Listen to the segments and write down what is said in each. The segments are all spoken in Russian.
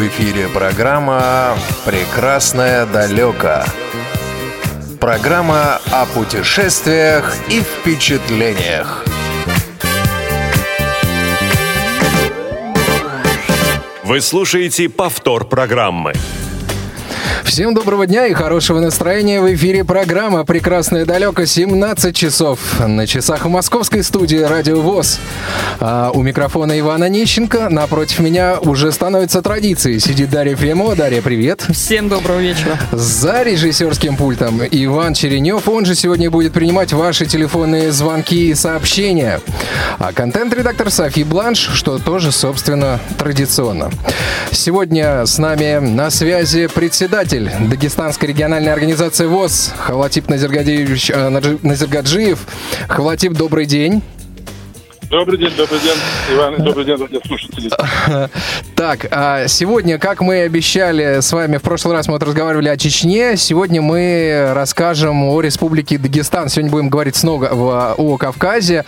В эфире программа «Прекрасное далеко». Программа о путешествиях и впечатлениях. Вы слушаете повтор программы. Всем доброго дня и хорошего настроения. В эфире программа «Прекрасное далеко» 17 часов. На часах в московской студии «Радио ВОЗ». А у микрофона Ивана Нищенко. Напротив меня уже становится традицией. Сидит Дарья Фемо. Дарья, привет. Всем доброго вечера. За режиссерским пультом Иван Черенев. Он же сегодня будет принимать ваши телефонные звонки и сообщения. А контент-редактор Софи Бланш, что тоже, собственно, традиционно. Сегодня с нами на связи председатель председатель Дагестанской региональной организации ВОЗ Назиргадиевич э, Назиргаджиев. Хавлатип, добрый день. Добрый день, добрый день, Иван, добрый день, радиослушатели. Так, а сегодня, как мы и обещали с вами, в прошлый раз мы вот разговаривали о Чечне, сегодня мы расскажем о Республике Дагестан. Сегодня будем говорить снова о Кавказе.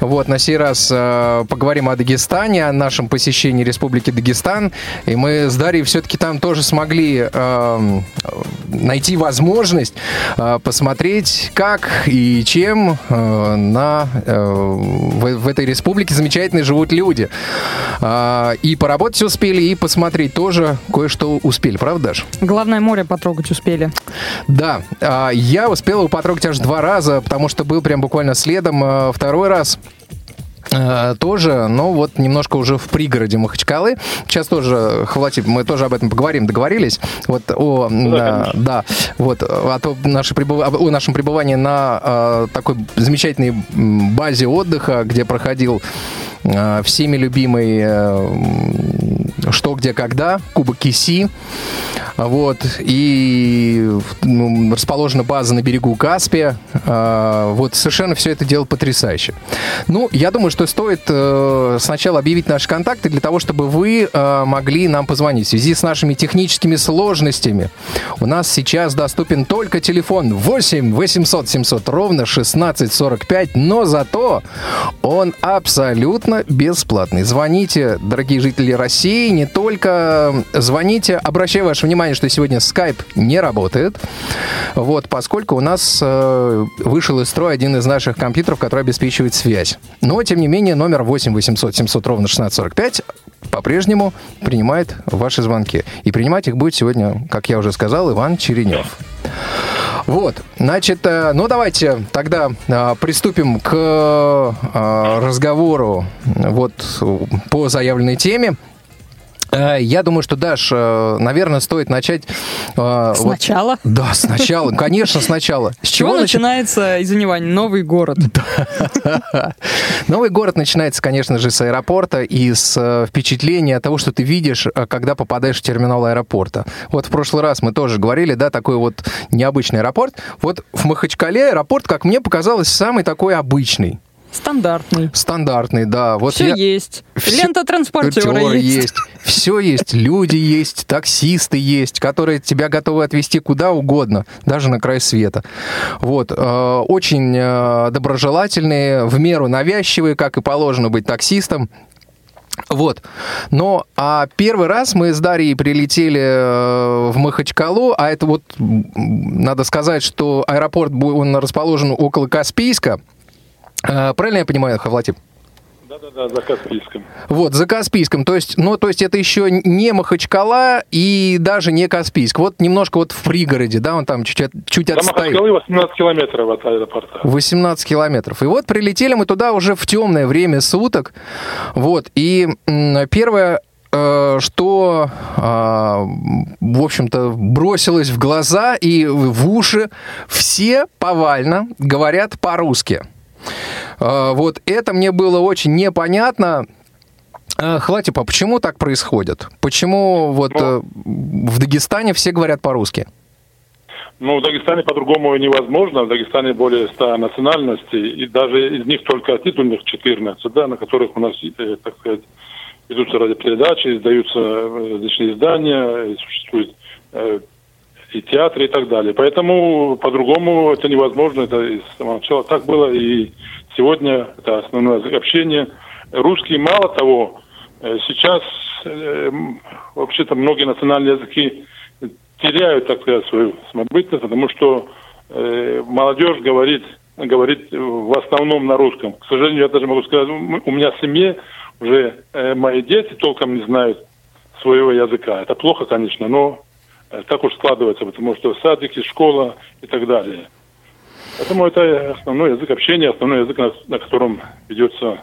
Вот, на сей раз э, поговорим о Дагестане, о нашем посещении Республики Дагестан. И мы с Дарьей все-таки там тоже смогли э, найти возможность э, посмотреть, как и чем э, на, в, в этой этой республике замечательные живут люди. А, и поработать успели, и посмотреть тоже кое-что успели, правда, Даш? Главное, море потрогать успели. Да, а, я успел его потрогать аж два раза, потому что был прям буквально следом. А, второй раз тоже, но вот немножко уже в пригороде Махачкалы. Сейчас тоже, хватит, мы тоже об этом поговорим, договорились. Вот о, да, да вот о, то наше пребыв... о нашем пребывании на э, такой замечательной базе отдыха, где проходил э, всеми любимый э, «Что, где, когда», Кубок Киси. Вот, и ну, расположена база на берегу Каспия. Э, вот, совершенно все это дело потрясающе. Ну, я думаю, что стоит э, сначала объявить наши контакты для того, чтобы вы э, могли нам позвонить. В связи с нашими техническими сложностями у нас сейчас доступен только телефон 8 800 700 ровно 1645, но зато он абсолютно бесплатный. Звоните, дорогие жители России, не только звоните. Обращаю ваше внимание, что сегодня Skype не работает, вот, поскольку у нас э, вышел из строя один из наших компьютеров, который обеспечивает связь. Но, тем не менее, номер 8 800 700 ровно 1645 по-прежнему принимает ваши звонки. И принимать их будет сегодня, как я уже сказал, Иван Черенев. Вот, значит, э, ну давайте тогда э, приступим к э, разговору вот по заявленной теме. Э, я думаю, что, Даш, э, наверное, стоит начать... Э, сначала? Вот, да, сначала. Конечно, сначала. С чего, чего начинается, извини, Вань, новый город? Новый город начинается, конечно же, с аэропорта и с впечатления того, что ты видишь, когда попадаешь в терминал аэропорта. Вот в прошлый раз мы тоже говорили, да, такой вот необычный аэропорт. Вот в Махачкале аэропорт, как мне показалось, самый такой обычный. Стандартный. Стандартный, да. Вот Все я... есть. Все... Лента транспортера есть. есть. Все есть. Люди есть, таксисты есть, которые тебя готовы отвезти куда угодно, даже на край света. Вот. Э, очень э, доброжелательные, в меру навязчивые, как и положено быть таксистом. Вот. Но а первый раз мы с Дарьей прилетели э, в Махачкалу, а это вот, надо сказать, что аэропорт, он расположен около Каспийска, правильно я понимаю, Хавлатип? Да-да-да, за Каспийском. Вот, за Каспийском. То есть, ну, то есть это еще не Махачкала и даже не Каспийск. Вот немножко вот в пригороде, да, он там чуть, чуть До отстоит. Махачкалы 18 километров от аэропорта. 18 километров. И вот прилетели мы туда уже в темное время суток. Вот, и первое, э, что, а, в общем-то, бросилось в глаза и в уши, все повально говорят по-русски. А, вот это мне было очень непонятно. А, Хватит, а почему так происходит? Почему вот ну, э, в Дагестане все говорят по-русски? Ну, в Дагестане по-другому невозможно. В Дагестане более 100 национальностей, и даже из них только титульных 14, да, на которых у нас, э, так сказать, ведутся радиопередачи, издаются э, различные издания, существует и театры и так далее. Поэтому по-другому это невозможно. Это с самого начала так было. И сегодня это основное общение. Русские мало того Сейчас вообще-то многие национальные языки теряют, так сказать, свою самобытность, потому что молодежь говорит, говорит в основном на русском. К сожалению, я даже могу сказать, у меня в семье уже мои дети толком не знают своего языка. Это плохо, конечно, но так уж складывается, потому что садики, школа и так далее. Поэтому это основной язык общения, основной язык, на, на котором ведется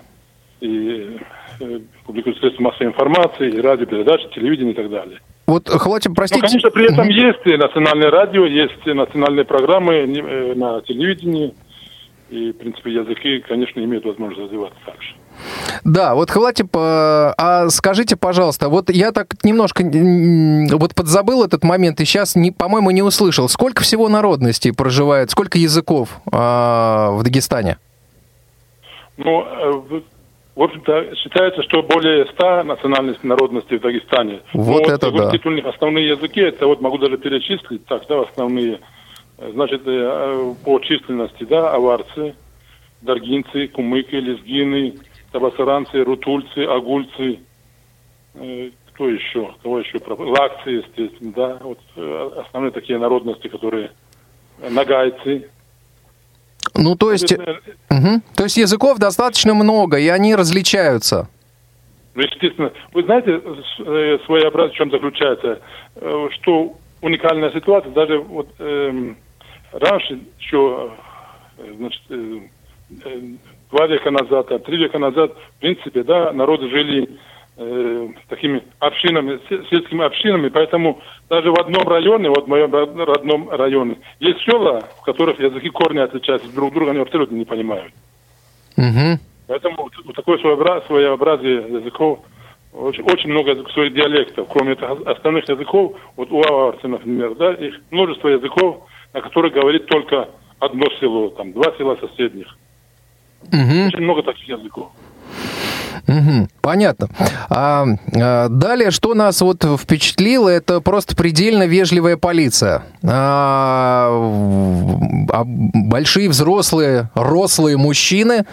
и э, публикуются средства массовой информации, и радиопередачи, телевидение и так далее. Вот, хватит, простите... Ну, конечно, при этом есть национальное радио, есть национальные программы э, на телевидении, и, в принципе, языки, конечно, имеют возможность развиваться также. Да, вот Хватип, а скажите, пожалуйста, вот я так немножко вот подзабыл этот момент и сейчас, не, по-моему, не услышал. Сколько всего народностей проживает, сколько языков а, в Дагестане? Ну, э, в общем-то, считается, что более 100 национальностей народностей в Дагестане. Вот Но это вот, да. основные языки, это вот могу даже перечислить, так, да, основные. Значит, э, по численности, да, аварцы, даргинцы, кумыки, лезгины, табасаранцы, рутульцы, агульцы, э, кто еще, кого еще, лакцы, естественно, да, вот э, основные такие народности, которые нагайцы. Ну, то есть, угу. то есть языков достаточно много, и они различаются. Ну, естественно. Вы знаете, своеобразие в чем заключается? Что уникальная ситуация, даже вот э, раньше еще, значит, э, два века назад, а три века назад, в принципе, да, народы жили э, такими общинами, сельскими общинами, поэтому даже в одном районе, вот в моем родном районе, есть села, в которых языки корни отличаются друг друга, они абсолютно не понимают. Угу. Поэтому вот такое своеобразие языков, очень, очень много своих диалектов, кроме остальных языков, вот у аварцев, например, да, их множество языков, на которых говорит только одно село, там, два села соседних. Угу. Очень много таких языков. Угу, понятно. А, а, далее, что нас вот впечатлило, это просто предельно вежливая полиция. А, а, большие взрослые, рослые мужчины,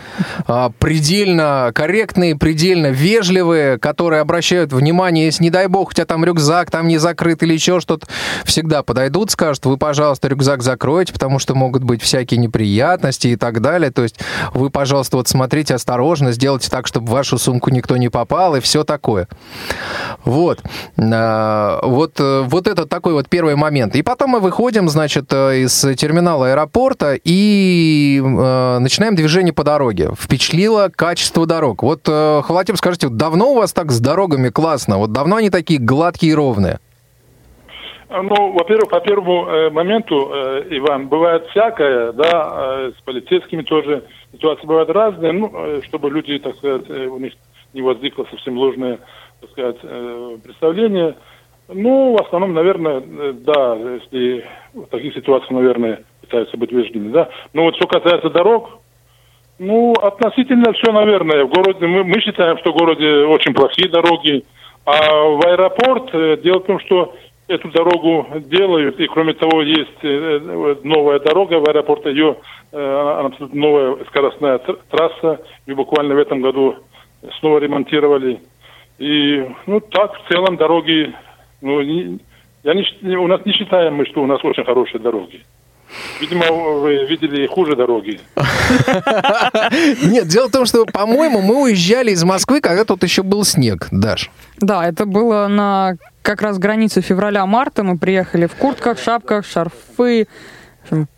а, предельно корректные, предельно вежливые, которые обращают внимание, если, не дай бог, у тебя там рюкзак там не закрыт или еще что-то, всегда подойдут, скажут, вы, пожалуйста, рюкзак закройте, потому что могут быть всякие неприятности и так далее. То есть вы, пожалуйста, вот смотрите осторожно, сделайте так, чтобы вашу сумку никто не попал и все такое. Вот. А, вот, э, вот это такой вот первый момент. И потом мы выходим, значит, э, из терминала аэропорта и э, начинаем движение по дороге. Впечатлило качество дорог. Вот, Халатим, скажите, давно у вас так с дорогами классно? Вот давно они такие гладкие и ровные? Ну, во-первых, по первому моменту, Иван, бывает всякое, да, с полицейскими тоже ситуации бывают разные, ну, э, чтобы люди, так сказать, э, у них не возникло совсем ложное, так сказать, э, представление. Ну, в основном, наверное, да, если в таких ситуациях, наверное, пытаются быть вежливыми, да. Но вот что касается дорог, ну, относительно все, наверное. В городе мы, мы считаем, что в городе очень плохие дороги. А в аэропорт, дело в том, что эту дорогу делают, и кроме того есть новая дорога в аэропорт, ее Э, абсолютно новая скоростная трасса. И буквально в этом году снова ремонтировали. И, ну, так, в целом дороги, ну, не, я не, у нас не считаем мы, что у нас очень хорошие дороги. Видимо, вы видели хуже дороги. Нет, дело в том, что, по-моему, мы уезжали из Москвы, когда тут еще был снег, Даш. Да, это было на как раз границе февраля-марта. Мы приехали в куртках, шапках, шарфы,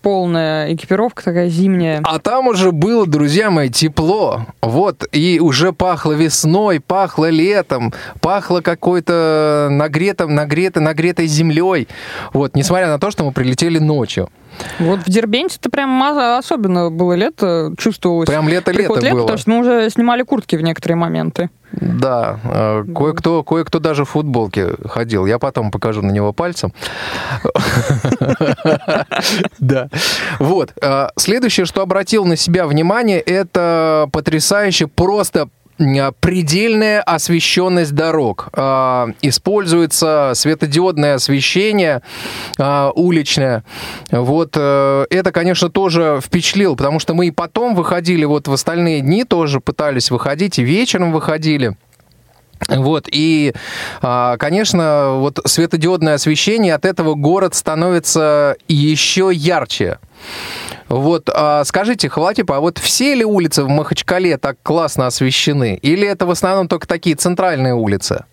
полная экипировка такая зимняя. А там уже было, друзья мои, тепло. Вот, и уже пахло весной, пахло летом, пахло какой-то нагретым, нагретой, нагретой землей. Вот, несмотря на то, что мы прилетели ночью. Вот в Дербенте-то прям особенно было лето, чувствовалось. Прям лето-лето лето было. Потому что мы уже снимали куртки в некоторые моменты. Да, э, кое-кто, кое-кто даже в футболке ходил. Я потом покажу на него пальцем. Да. Вот. Э, следующее, что обратил на себя внимание, это потрясающе просто предельная освещенность дорог. А, используется светодиодное освещение а, уличное. Вот э, это, конечно, тоже впечатлило, потому что мы и потом выходили вот в остальные дни, тоже пытались выходить, и вечером выходили. Вот, и, а, конечно, вот светодиодное освещение, от этого город становится еще ярче. Вот, а скажите, Хватип, а вот все ли улицы в Махачкале так классно освещены? Или это в основном только такие центральные улицы?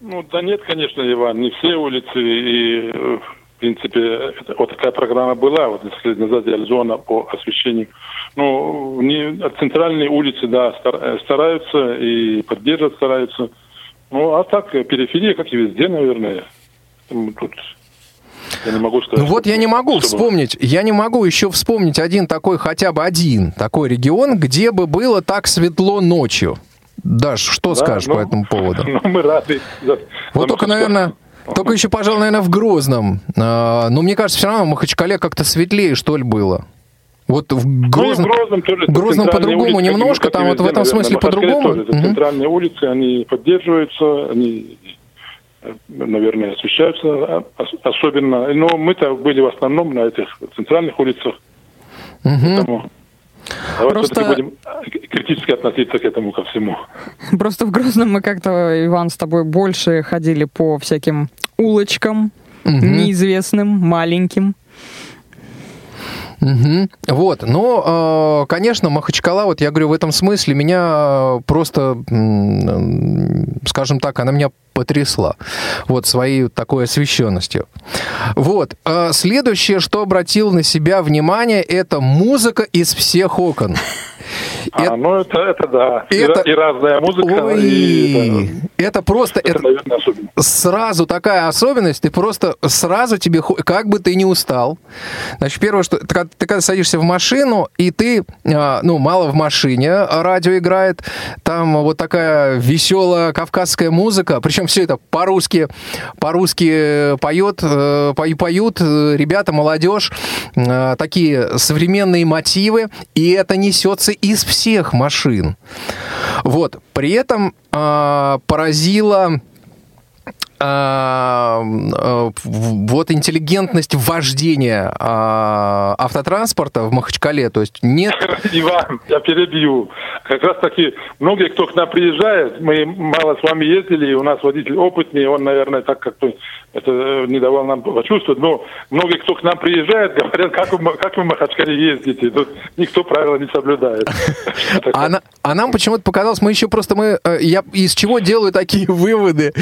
Ну, да нет, конечно, Иван, не все улицы. И, э, в принципе, вот такая программа была, вот несколько лет назад, реализована по освещению. Ну, не, центральные улицы, да, э, стараются и поддерживать стараются. Ну, а так, э, периферия, как и везде, наверное. Тут я не могу сказать. Ну вот я не могу чтобы... вспомнить, я не могу еще вспомнить один такой, хотя бы один такой регион, где бы было так светло ночью. Даш, что да, скажешь ну, по этому поводу? Ну, мы рады. За, вот только, наверное, только еще, пожалуй, наверное, в Грозном. А, но мне кажется, все равно в Махачкале как-то светлее, что ли, было. Вот в Грозном, ну, в Грозном, тоже Грозном по-другому немножко, там вот в этом смысле по-другому. Угу. Центральные улицы, они поддерживаются, они, наверное, освещаются а, особенно. Но мы-то были в основном на этих центральных улицах. Угу. Поэтому Давай Просто... будем критически относиться к этому ко всему. Просто в Грозном мы как-то, Иван, с тобой больше ходили по всяким улочкам, угу. неизвестным, маленьким. Угу. Вот, но, э, конечно, Махачкала, вот я говорю, в этом смысле меня просто, скажем так, она меня потрясла вот своей такой освещенностью. Вот. Э, следующее, что обратил на себя внимание, это музыка из всех окон. А, это, ну это, это да. Это, и, и разная музыка. Ой, и, это, это просто... Это, это наверное, сразу такая особенность, ты просто сразу тебе, как бы ты ни устал. Значит, первое, что ты, ты когда садишься в машину, и ты, а, ну, мало в машине, радио играет, там вот такая веселая кавказская музыка, причем все это по-русски, по-русски поет, э, поют ребята, молодежь, э, такие современные мотивы, и это несется из всех машин. Вот. При этом э, поразило а, а, вот интеллигентность вождения а, автотранспорта в Махачкале, то есть нет... Иван, я перебью. Как раз таки, многие, кто к нам приезжает, мы мало с вами ездили, у нас водитель опытный, он, наверное, так как-то это э, не давал нам почувствовать, но многие, кто к нам приезжает, говорят, как вы, как вы в Махачкале ездите, тут никто правила не соблюдает. А, а нам почему-то показалось, мы еще просто, мы, э, я из чего делаю такие выводы?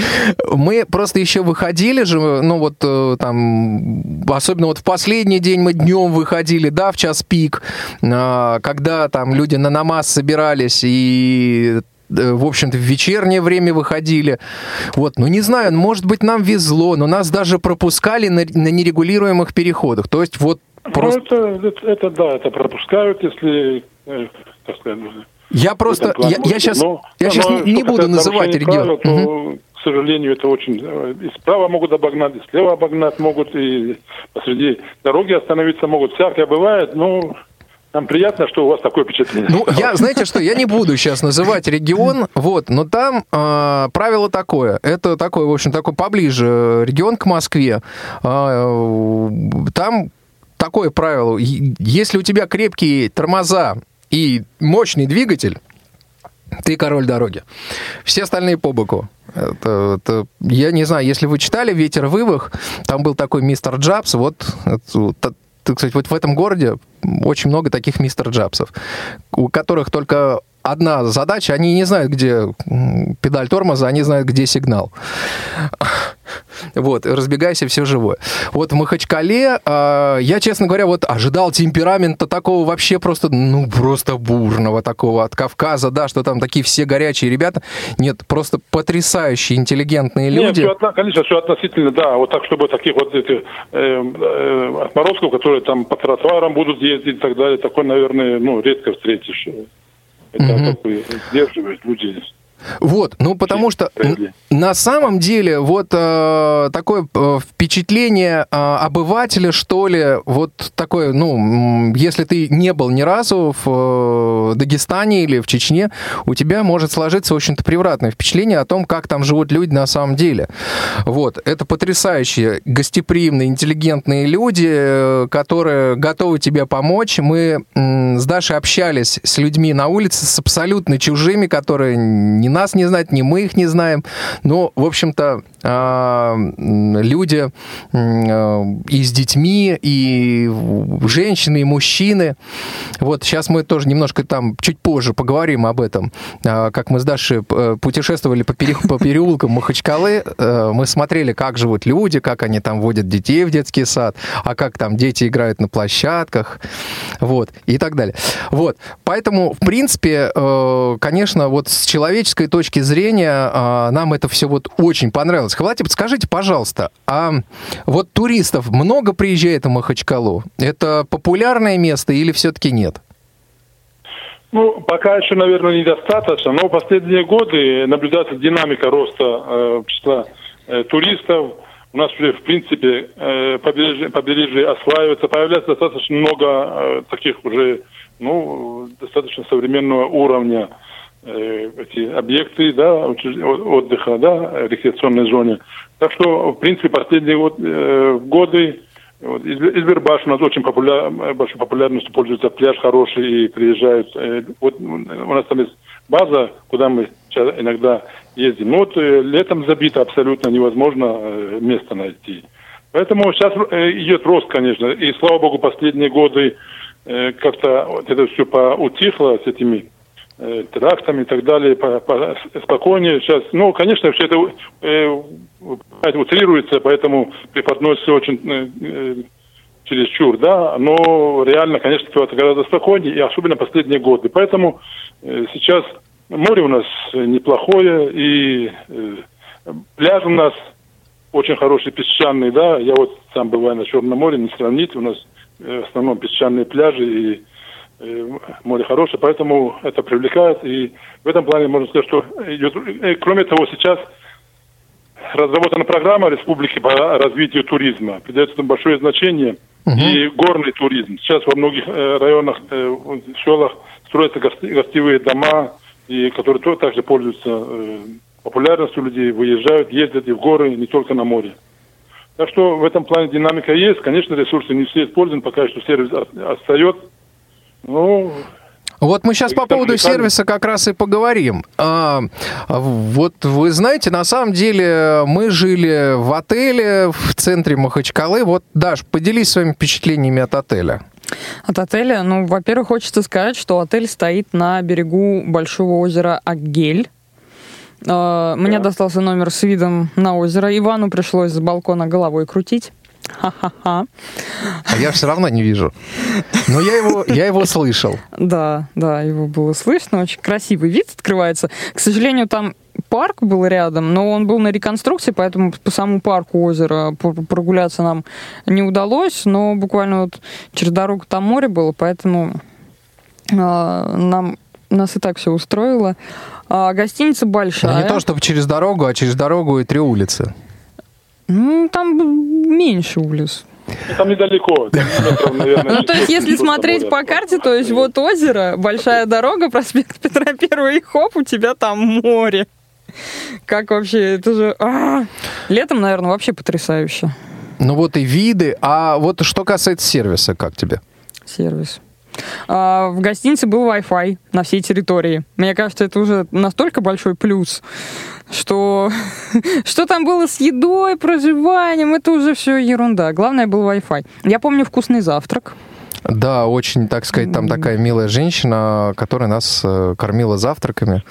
Мы просто еще выходили же, ну вот э, там, особенно вот в последний день мы днем выходили, да, в час пик, когда там люди на намаз собирались и в общем-то, в вечернее время выходили. Вот, ну не знаю, может быть, нам везло, но нас даже пропускали на, на нерегулируемых переходах. То есть вот ну, просто... Ну, это, это, это да, это пропускают, если, э, так сказать, я просто, я, я сейчас, но, я сейчас но, не буду называть регион. то, угу. К сожалению, это очень... Э, и справа могут обогнать, и слева обогнать могут, и посреди дороги остановиться могут. Всякое бывает, но нам приятно, что у вас такое впечатление. Ну, я, знаете что, я не буду сейчас называть регион, вот, но там э, правило такое. Это такой, в общем, такой поближе регион к Москве. Э, там такое правило. Если у тебя крепкие тормоза и мощный двигатель, ты король дороги. Все остальные по боку. Это, это, я не знаю, если вы читали «Ветер вывах», там был такой мистер Джабс, вот, это, кстати, вот в этом городе очень много таких мистер Джабсов, у которых только одна задача, они не знают, где педаль тормоза, они знают, где сигнал. Вот, разбегайся, все живое. Вот в Махачкале э, я, честно говоря, вот ожидал темперамента такого вообще просто, ну, просто бурного такого от Кавказа, да, что там такие все горячие ребята. Нет, просто потрясающие, интеллигентные люди. Нет, все, конечно, все относительно, да, вот так, чтобы таких вот этих э, э, отморозков, которые там по тротуарам будут ездить и так далее, такой, наверное, ну, редко встретишь. Это угу. такой сдерживает людей. Вот, ну потому что на самом деле вот э, такое э, впечатление э, обывателя, что ли, вот такое, ну, если ты не был ни разу в э, Дагестане или в Чечне, у тебя может сложиться, в общем-то, превратное впечатление о том, как там живут люди на самом деле. Вот, это потрясающие, гостеприимные, интеллигентные люди, э, которые готовы тебе помочь. Мы э, с Дашей общались с людьми на улице, с абсолютно чужими, которые не нас не знают, ни мы их не знаем. Но, в общем-то, люди а, и с детьми, и женщины, и мужчины. Вот сейчас мы тоже немножко там чуть позже поговорим об этом. А, как мы с Дашей э, путешествовали по, пере, по переулкам Махачкалы, э, мы смотрели, как живут люди, как они там водят детей в детский сад, а как там дети играют на площадках, вот, и так далее. Вот, поэтому, в принципе, э, конечно, вот с человеческой точки зрения нам это все вот очень понравилось. Хватит, подскажите, пожалуйста, а вот туристов много приезжает в Махачкалу? Это популярное место или все-таки нет? Ну, пока еще, наверное, недостаточно, но в последние годы наблюдается динамика роста э, числа э, туристов. У нас уже, в принципе, э, побережье, побережье осваивается, появляется достаточно много э, таких уже, ну, достаточно современного уровня эти объекты да, отдыха да, рекреационной зоне. Так что, в принципе, последние вот, э, годы вот, из, из Вербаш у нас очень популяр, большой популярностью пользуется пляж хороший и приезжают. Э, вот у нас там есть база, куда мы иногда ездим. Но вот э, летом забито абсолютно невозможно э, место найти. Поэтому сейчас э, идет рост, конечно. И слава богу, последние годы э, как-то вот это все поутихло с этими э, терактами и так далее, по, по, спокойнее сейчас. Ну, конечно, все это э, утрируется, поэтому преподносится очень э, э, чересчур, да, но реально, конечно, ситуация гораздо спокойнее, и особенно последние годы. Поэтому э, сейчас море у нас неплохое, и э, пляж у нас очень хороший песчаный, да, я вот сам бываю на Черном море, не сравнить, у нас э, в основном песчаные пляжи, и Э, море хорошее, поэтому это привлекает. И в этом плане можно сказать, что идет... Э, кроме того, сейчас разработана программа республики по развитию туризма. Придается там большое значение. Угу. И горный туризм. Сейчас во многих э, районах, селах строятся гостевые дома, и которые тоже также пользуются популярностью людей, выезжают, ездят и в горы, не только на море. Так что в этом плане динамика есть. Конечно, ресурсы не все использованы, пока что сервис остается ну, вот мы сейчас по поводу сервиса как раз и поговорим. А, вот вы знаете, на самом деле мы жили в отеле в центре Махачкалы. Вот, Даш, поделись своими впечатлениями от отеля. От отеля, ну, во-первых, хочется сказать, что отель стоит на берегу большого озера Агель. А, мне да. достался номер с видом на озеро. Ивану пришлось с балкона головой крутить. Ха-ха-ха. А я все равно не вижу. Но я его, я его слышал. Да, да, его было слышно. Очень красивый вид открывается. К сожалению, там парк был рядом, но он был на реконструкции, поэтому по самому парку озера прогуляться нам не удалось. Но буквально вот через дорогу там море было, поэтому э, нам нас и так все устроило. А гостиница большая. Но не то, чтобы через дорогу, а через дорогу и три улицы. Ну, там меньше улиц. Там недалеко. Ну, то есть, если смотреть по карте, то есть вот озеро, большая дорога, проспект Петра Первого и хоп, у тебя там море. Как вообще, это же... А! Летом, наверное, вообще потрясающе. Ну вот и виды. А вот что касается сервиса, как тебе? Сервис. А, в гостинице был Wi-Fi на всей территории. Мне кажется, это уже настолько большой плюс, что что там было с едой, проживанием, это уже все ерунда. Главное был Wi-Fi. Я помню вкусный завтрак. Да, очень, так сказать, там такая милая женщина, которая нас э, кормила завтраками.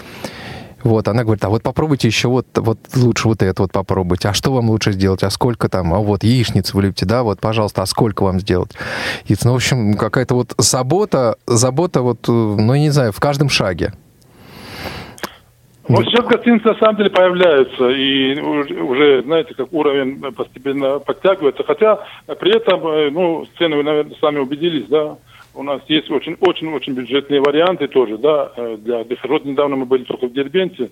Вот, она говорит, а вот попробуйте еще вот, вот лучше вот это вот попробуйте. А что вам лучше сделать? А сколько там? А вот яичницу любите, да? Вот, пожалуйста, а сколько вам сделать? И, ну, в общем, какая-то вот забота, забота вот, э, ну, не знаю, в каждом шаге. Ну, сейчас гостиницы на самом деле появляются, и уже, знаете, как уровень постепенно подтягивается. Хотя при этом, э, ну, цены вы, наверное, сами убедились, да, у нас есть очень-очень-очень бюджетные варианты тоже, да, э, для. Вот недавно мы были только в Дербенте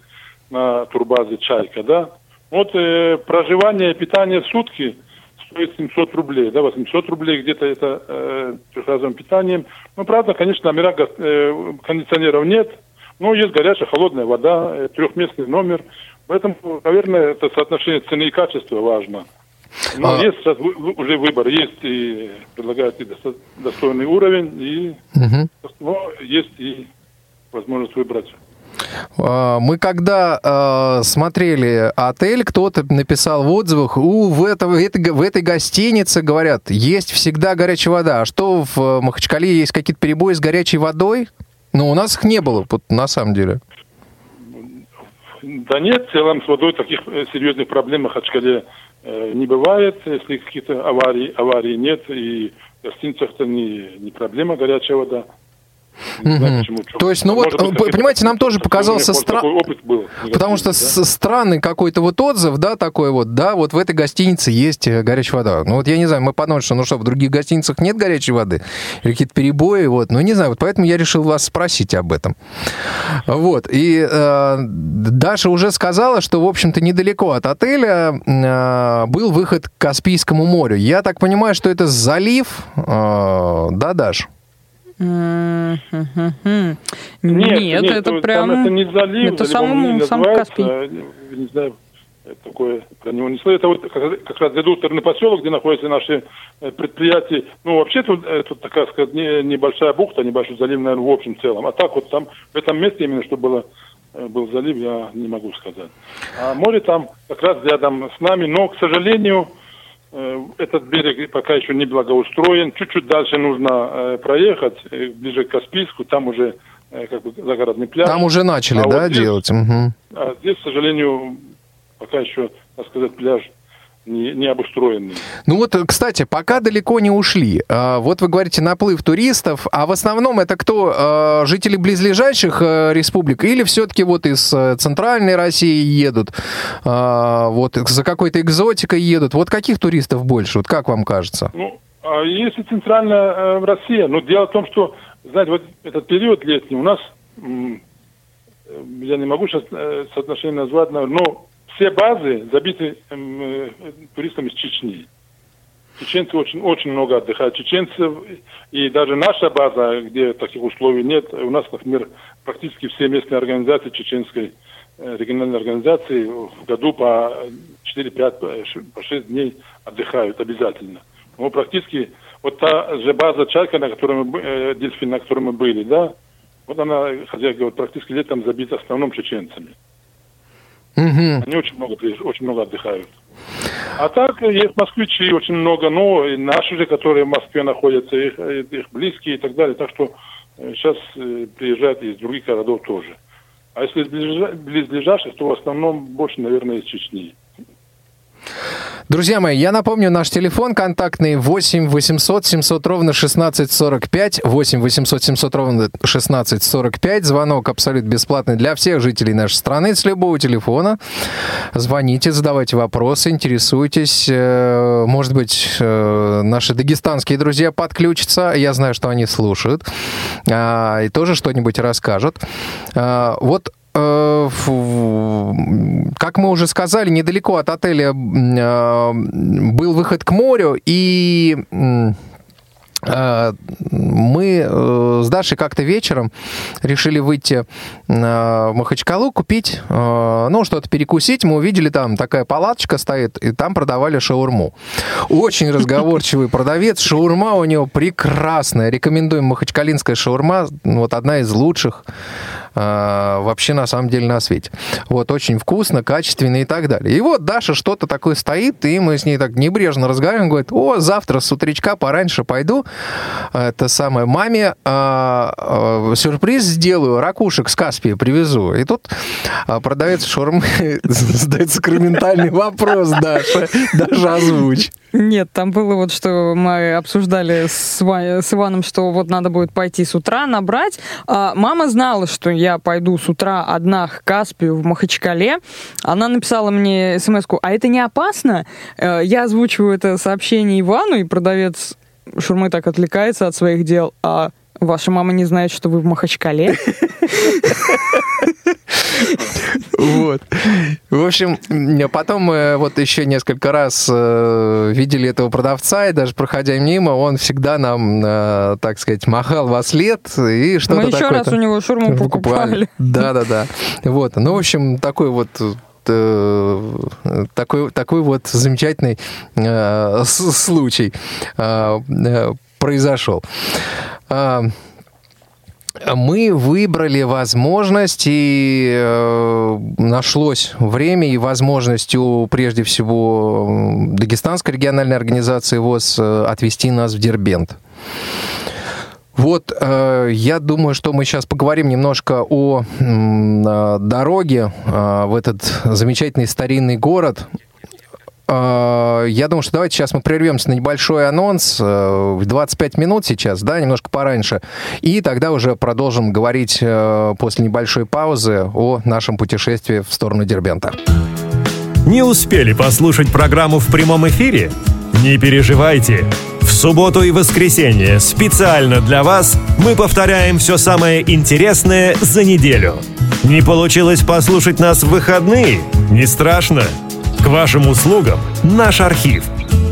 на турбазе «Чайка», да. Вот э, проживание, питание в сутки стоит 700 рублей, да, 800 рублей где-то это э, трехразовым питанием. Ну, правда, конечно, номера э, кондиционеров нет, но есть горячая, холодная вода, э, трехместный номер. Поэтому, наверное, это соотношение цены и качества важно. Ну, а... есть сейчас уже выбор, есть и предлагают и достойный уровень, и угу. но есть и возможность выбрать А, Мы когда э, смотрели отель, кто-то написал в отзывах, у, в, это- в этой, в этой гостинице, говорят, есть всегда горячая вода. А что в Махачкале есть какие-то перебои с горячей водой? Ну, у нас их не было, вот, на самом деле. Да нет, в целом с водой таких э, серьезных проблем в Махачкале э, не бывает, если какие-то аварии, аварии нет, и в гостиницах-то не, не проблема горячая вода. Не знаю, почему. То есть, ну вот, Может быть, понимаете, нам тоже показался вот стра- такой опыт был. Потому что с- странный какой-то вот отзыв, да, такой вот, да, вот в этой гостинице есть э, горячая вода. Ну вот я не знаю, мы подумали, что ну что, в других гостиницах нет горячей воды? Или какие-то перебои, вот, ну не знаю, вот поэтому я решил вас спросить об этом. Вот, и э, Даша уже сказала, что, в общем-то, недалеко от отеля э, был выход к Каспийскому морю. Я так понимаю, что это залив, э, да, Даш? М-м-м. Нет, Нет, нет, это прям... это не залив, это самому- сам Каспий. Не знаю, такое про него не слышал. Это вот как, как раз редукторный поселок, где находятся наши э, предприятия. Ну, вообще тут, э, тут такая сказать, не- небольшая бухта, небольшой залив, наверное, в общем целом. А так вот там, в этом месте именно, что было, э, был залив, я не могу сказать. А море там как раз рядом с нами, но, к сожалению, этот берег пока еще не благоустроен. Чуть-чуть дальше нужно э, проехать, э, ближе к Каспийску, там уже э, как бы загородный пляж. Там уже начали, А да, вот здесь- делать? Мгм. А здесь, к сожалению, пока еще, так сказать, пляж не, не обустроенный. Ну вот, кстати, пока далеко не ушли. А, Вот вы говорите наплыв туристов, а в основном это кто? А, Жители близлежащих э, республик или все-таки вот из э, центральной России едут? А, Вот за какой-то экзотикой едут? Вот каких туристов больше? Вот как вам кажется? Ну, если центральная э, Россия, но дело в том, что, знаете, вот этот период летний у нас, э, я не могу сейчас э, соотношение назвать, но все базы забиты эм, э, туристами из Чечни. Чеченцы очень, очень много отдыхают. Чеченцев и даже наша база, где таких условий нет, у нас, например, практически все местные организации чеченской э, региональной организации в году по 4-5, по 6 дней отдыхают обязательно. Ну, практически, вот та же база Чайка, на которой мы, э, дельфин, на которой мы были, да, вот она, хозяйка говорит, практически летом забита в основном чеченцами. Мгм. Они очень много, очень много отдыхают. А так э, есть москвичи очень много, но и наши же, которые в Москве находятся, их, э, их близкие и так далее. Так что сейчас приезжают из других городов тоже. А если близлежащих, то в основном больше, наверное, из Чечни. Друзья мои, я напомню, наш телефон контактный 8 800 700 ровно 1645, 8 800 700 ровно 1645. Звонок абсолютно бесплатный для всех жителей нашей страны с любого телефона. Звоните, задавайте вопросы, интересуйтесь. Э, Может быть, э, наши дагестанские друзья подключатся. Я знаю, что они слушают. А, И тоже что-нибудь расскажут. А, Вот как мы уже сказали, недалеко от отеля э, был выход к морю, и э, мы э, с Дашей как-то вечером решили выйти э, в Махачкалу, купить, э, ну, что-то перекусить. Мы увидели там такая палаточка стоит, и там продавали шаурму. Очень разговорчивый продавец. Шаурма у него прекрасная. Рекомендуем махачкалинская шаурма. Вот одна из лучших э, вообще на самом деле на свете. Вот, очень вкусно, качественно и так далее. И вот Даша что-то такое стоит, и мы с ней так небрежно разговариваем, говорит, о, завтра с утречка пораньше пойду, это самое, маме а, сюрприз сделаю, ракушек с Каспия привезу. И тут продавец шаурмы задает сакраментальный вопрос, Даша, даже озвучь. Нет, там было вот, что мы обсуждали с, с Иваном, что вот надо будет пойти с утра набрать. А, мама знала, что я пойду с утра одна к Каспию в Махачкале. Она написала мне смс а это не опасно? Э, Я озвучиваю это сообщение Ивану, и продавец шурмы так отвлекается от своих дел. А ваша мама не знает, что вы в Махачкале? Вот. В общем, потом мы вот еще несколько раз э, видели этого продавца, и даже проходя мимо, он всегда нам, э, так сказать, махал во след и что-то Мы еще такое раз у него шурму покупали. Да-да-да. Вот. Ну, в общем, такой вот э, такой, такой вот замечательный случай произошел. А, мы выбрали возможность, и э, нашлось время и возможность у, прежде всего, Дагестанской региональной организации ВОЗ э, отвести нас в Дербент. Вот, э, я думаю, что мы сейчас поговорим немножко о э, дороге э, в этот замечательный старинный город. Э, Я думаю, что давайте сейчас мы прервемся на небольшой анонс, э, в 25 минут сейчас, да, немножко пораньше, и тогда уже продолжим говорить э, после небольшой паузы о нашем путешествии в сторону Дербента. Не успели послушать программу в прямом эфире? Не переживайте. В субботу и воскресенье специально для вас мы повторяем все самое интересное за неделю. Не получилось послушать нас в выходные? Не страшно. К вашим услугам наш архив.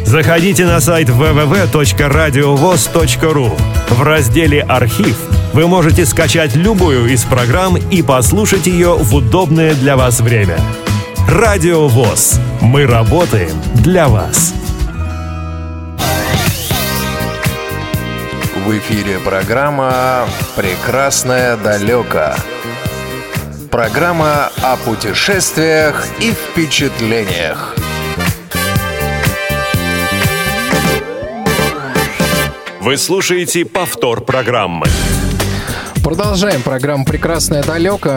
Заходите на сайт www.radiovoz.ru. В разделе «Архив» вы можете скачать любую из программ и послушать ее в удобное для вас время. Радио ВОЗ. Мы работаем для вас. В эфире программа «Прекрасное далеко». Программа о путешествиях и впечатлениях. Вы слушаете повтор программы. Продолжаем программу «Прекрасное далеко».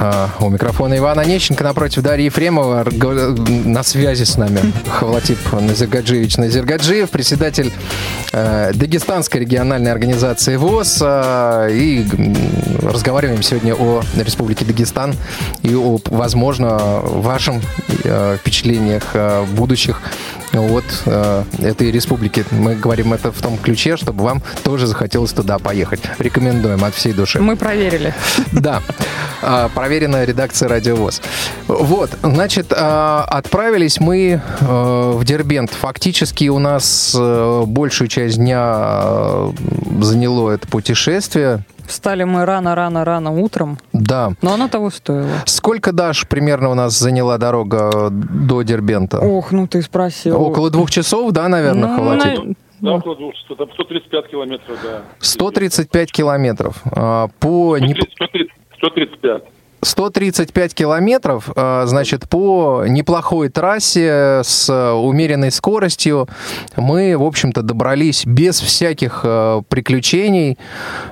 А, У микрофона Ивана Неченко, напротив Дарьи Ефремова. На связи с нами Хавлатип Назиргаджиевич Назиргаджиев, председатель э, Дагестанской региональной организации ВОЗ. а, И разговариваем сегодня о Республике Дагестан и о, возможно, вашем э, впечатлениях э, будущих от этой республики. Мы говорим это в том ключе, чтобы вам тоже захотелось туда поехать. Рекомендуем от всей души. Мы проверили. Да, А, проверенная редакция Радиовоз. Вот, значит, а, отправились мы э, в Дербент. Фактически у нас э, большую часть дня э, заняло это путешествие. Встали мы рано-рано-рано утром, Да. но оно того стоило. Сколько, Даш, примерно у нас заняла дорога до Дербента? Ох, ну ты спросил. Около двух часов, да, наверное, Ну, Хавлатип? на- Да, около 200, там 135 километров, да. 135 километров. А, По не- 130, 130, 135. 135 километров, а, значит, по неплохой трассе с умеренной скоростью мы, в общем-то, добрались без всяких э, приключений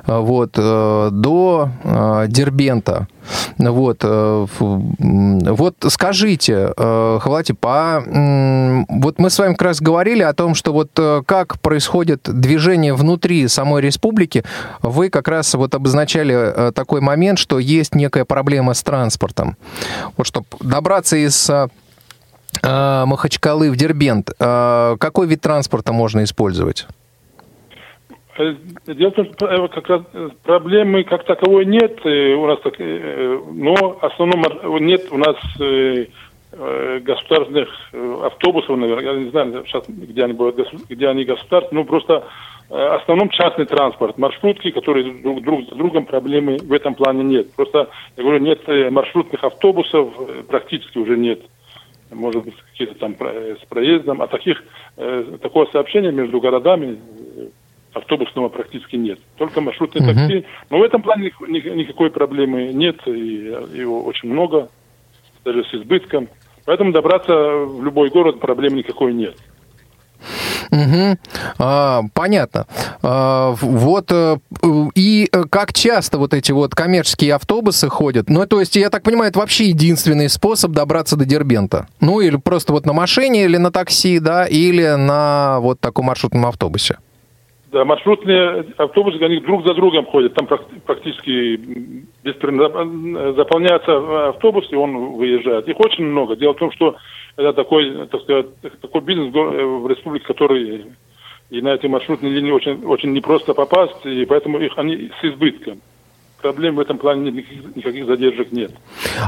вот, до Дербента. Вот, э, вот скажите, э, Хавлатип, а м, вот мы с вами как раз говорили о том, что вот э, как происходит движение внутри самой республики, вы как раз вот обозначали такой момент, что есть некая проблема с транспортом. Вот чтобы добраться из Махачкалы в Дербент, какой вид транспорта можно использовать? Дело в том, что э, как раз э, проблемы как таковой нет э, у нас, так, но в основном нет у нас государственных автобусов, наверное, я не знаю сейчас, где они будут, где они государственные, ну просто в основном частный транспорт, маршрутки, которые друг, друг с другом проблемы в этом плане нет. Просто, я говорю, нет маршрутных автобусов, практически уже нет. Может быть, какие-то там с проездом, а таких, такого сообщения между городами автобусного практически нет. Только маршрутные Мгм. такси. Но в этом плане ни- ни- никакой проблемы нет, и его очень много, даже с избытком. Поэтому добраться в любой город проблем никакой нет. Мгм. А, понятно. А, вот э, и э, как часто вот эти вот коммерческие автобусы ходят? Ну, то есть, я так понимаю, это вообще единственный способ добраться до Дербента. Ну, или просто вот на машине, или на такси, да, или на вот таком маршрутном автобусе. Да, маршрутные автобусы, они друг за другом ходят. Там прак- практически беспрерывно заполняется автобус, и он выезжает. Их очень много. Дело в том, что это такой, так сказать, такой бизнес э, в республике, который и на эти маршрутные линии очень, очень непросто попасть, и поэтому их они с избытком. Проблем в этом плане никаких, никаких задержек нет.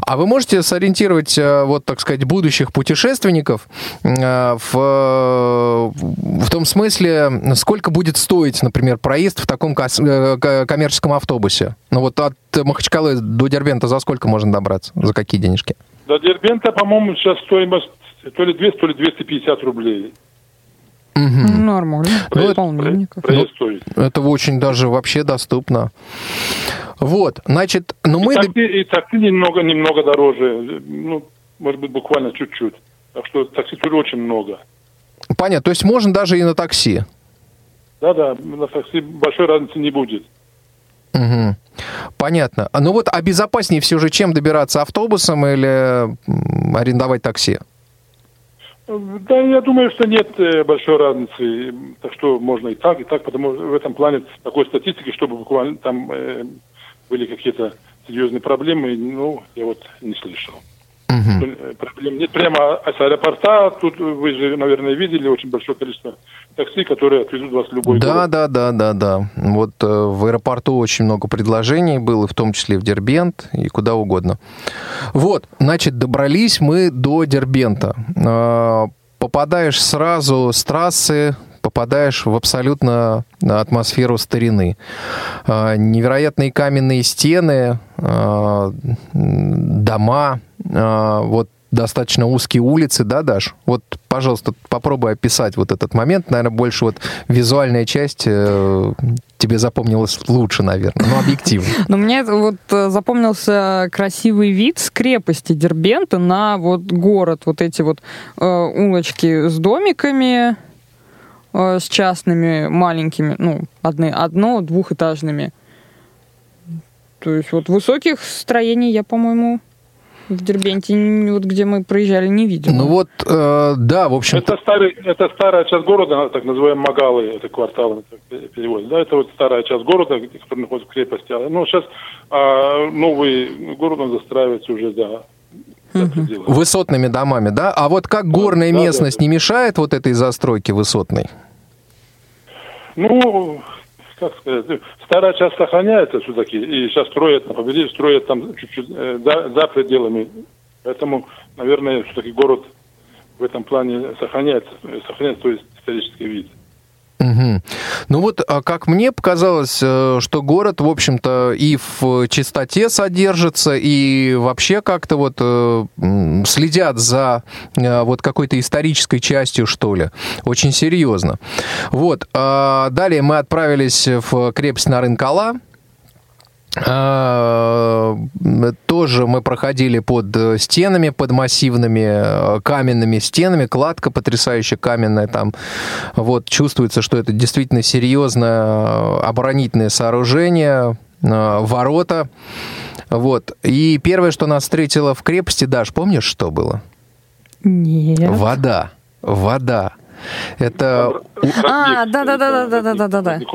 А вы можете сориентировать, э, вот, так сказать, будущих путешественников э, в, в том смысле, сколько будет стоить, например, проезд в таком э, ко- коммерческом автобусе? Ну вот от Махачкалы до Дербента за сколько можно добраться? За какие денежки? До Дербента, по-моему, сейчас стоимость то ли 200, то ли 250 рублей. Мгм. Нормально. Проезд, Полненько. проезд стоит. Это очень даже вообще доступно. Вот, значит, ну И мы... такси, и такси немного, немного дороже. Ну, может быть, буквально чуть-чуть. Так что такси тоже очень много. Понятно, то есть можно даже и на такси. Да-да, на такси большой разницы не будет. Мгм. Понятно. А Ну вот, а безопаснее все же чем добираться автобусом или арендовать такси? Да, я думаю, что нет э, большой разницы. Так что можно и так, и так, потому что в этом плане такой статистики, чтобы буквально там э, были какие-то серьезные проблемы, ну, я вот не слышал. Э, Проблем нет. Прямо с аэропорта, тут вы же, наверное, видели очень большое количество такси, которые отвезут вас в любой Да, город. да, да, да, да. Вот э, в аэропорту очень много предложений было, в том числе в Дербент и куда угодно. Вот, значит, добрались мы до Дербента. Э, попадаешь сразу с трассы, попадаешь в абсолютно атмосферу старины. Э, невероятные каменные стены, э, дома, э, вот достаточно узкие улицы, да, Даш? Вот, пожалуйста, попробуй описать вот этот момент. Наверное, больше вот визуальная часть э, тебе запомнилась лучше, наверное, но объективно. Но мне вот э, запомнился красивый вид с крепости Дербента на вот город, вот эти вот э, улочки с домиками, э, с частными маленькими, ну, одни, одно, двухэтажными. То есть вот высоких строений я, по-моему, в Дербенте, вот где мы проезжали, не видела. Ну вот, э, да, в общем Это, старый, это старая часть города, так называемые Магалы, это кварталы так переводят. Да, это вот старая часть города, который находится в крепости. Ну, сейчас а, новый город, он застраивается уже, да, пределы. высотными домами, да? А вот как горная да, да, местность да. не мешает вот этой застройке высотной? Ну, как сказать, старая часть сохраняется все-таки, и сейчас строят на победе, строят там чуть-чуть э, за, за пределами. Поэтому, наверное, все-таки город в этом плане сохраняется, сохраняется то есть исторический вид. Мгм. Ну вот, а как мне показалось, э, что город, в общем-то, и в чистоте содержится, и вообще как-то вот э, следят за э, вот какой-то исторической частью, что ли. Очень серьезно. Вот. а Далее мы отправились в крепость Нарынкала. А, Тоже мы проходили под э, стенами, под массивными э, каменными стенами. Кладка потрясающая каменная там. Вот чувствуется, что это действительно серьезное э, оборонительное сооружение, ворота. Вот. И первое, что нас встретило в крепости, Даш, помнишь, что было? Нет. Вода. Вода. Это А, Родник,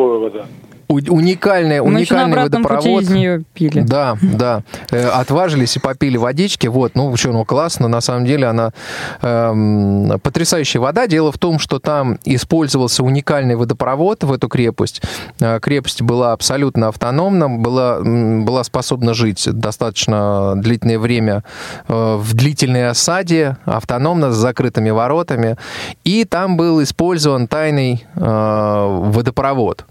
на уникальный обратном пути водопровод. из нее пили. Да, да. Э, Отважились и попили водички. Вот, ну, что, ну, классно. На самом деле она эм, потрясающая вода. Дело в том, что там использовался уникальный водопровод в эту крепость. Э, Крепость была абсолютно автономна, была, была способна жить достаточно длительное время э, в длительной осаде, автономно, с закрытыми воротами. И там был использован тайный э, водопровод,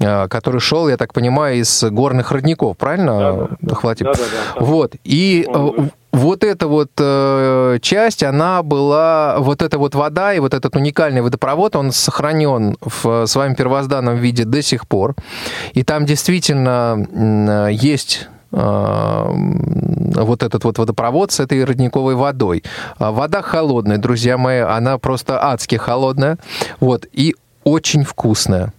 э, который шел, я так понимаю, из горных родников, правильно, Да-да. Хватит? Да-да-да. Вот. И Он, э, вот эта вот э, часть, она была, вот эта вот вода и вот этот уникальный водопровод, он сохранен в своем первозданном виде до сих пор. И там действительно есть э, вот этот вот водопровод с этой родниковой водой. А Вода холодная, друзья мои, она просто адски холодная, вот, и очень вкусная.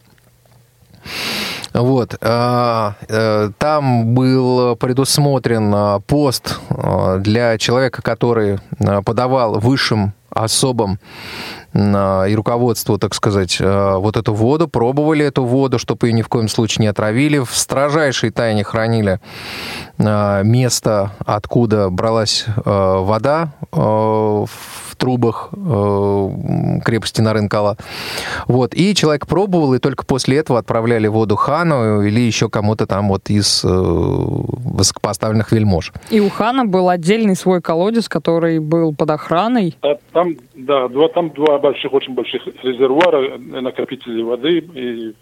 Вот. а, э, Там был предусмотрен а, пост а, для человека, который подавал высшим особам и руководству, так сказать, вот эту воду, пробовали эту воду, чтобы ее ни в коем случае не отравили. В строжайшей тайне хранили место, откуда бралась вода в трубах э, крепости Нарынкала. Вот. И человек пробовал, и только после этого отправляли воду хану или еще кому-то там вот из э, высокопоставленных вельмож. И у Хана был отдельный свой колодец, который был под охраной. А Там, да, два, там два больших, очень больших резервуара, э, накопителей воды, и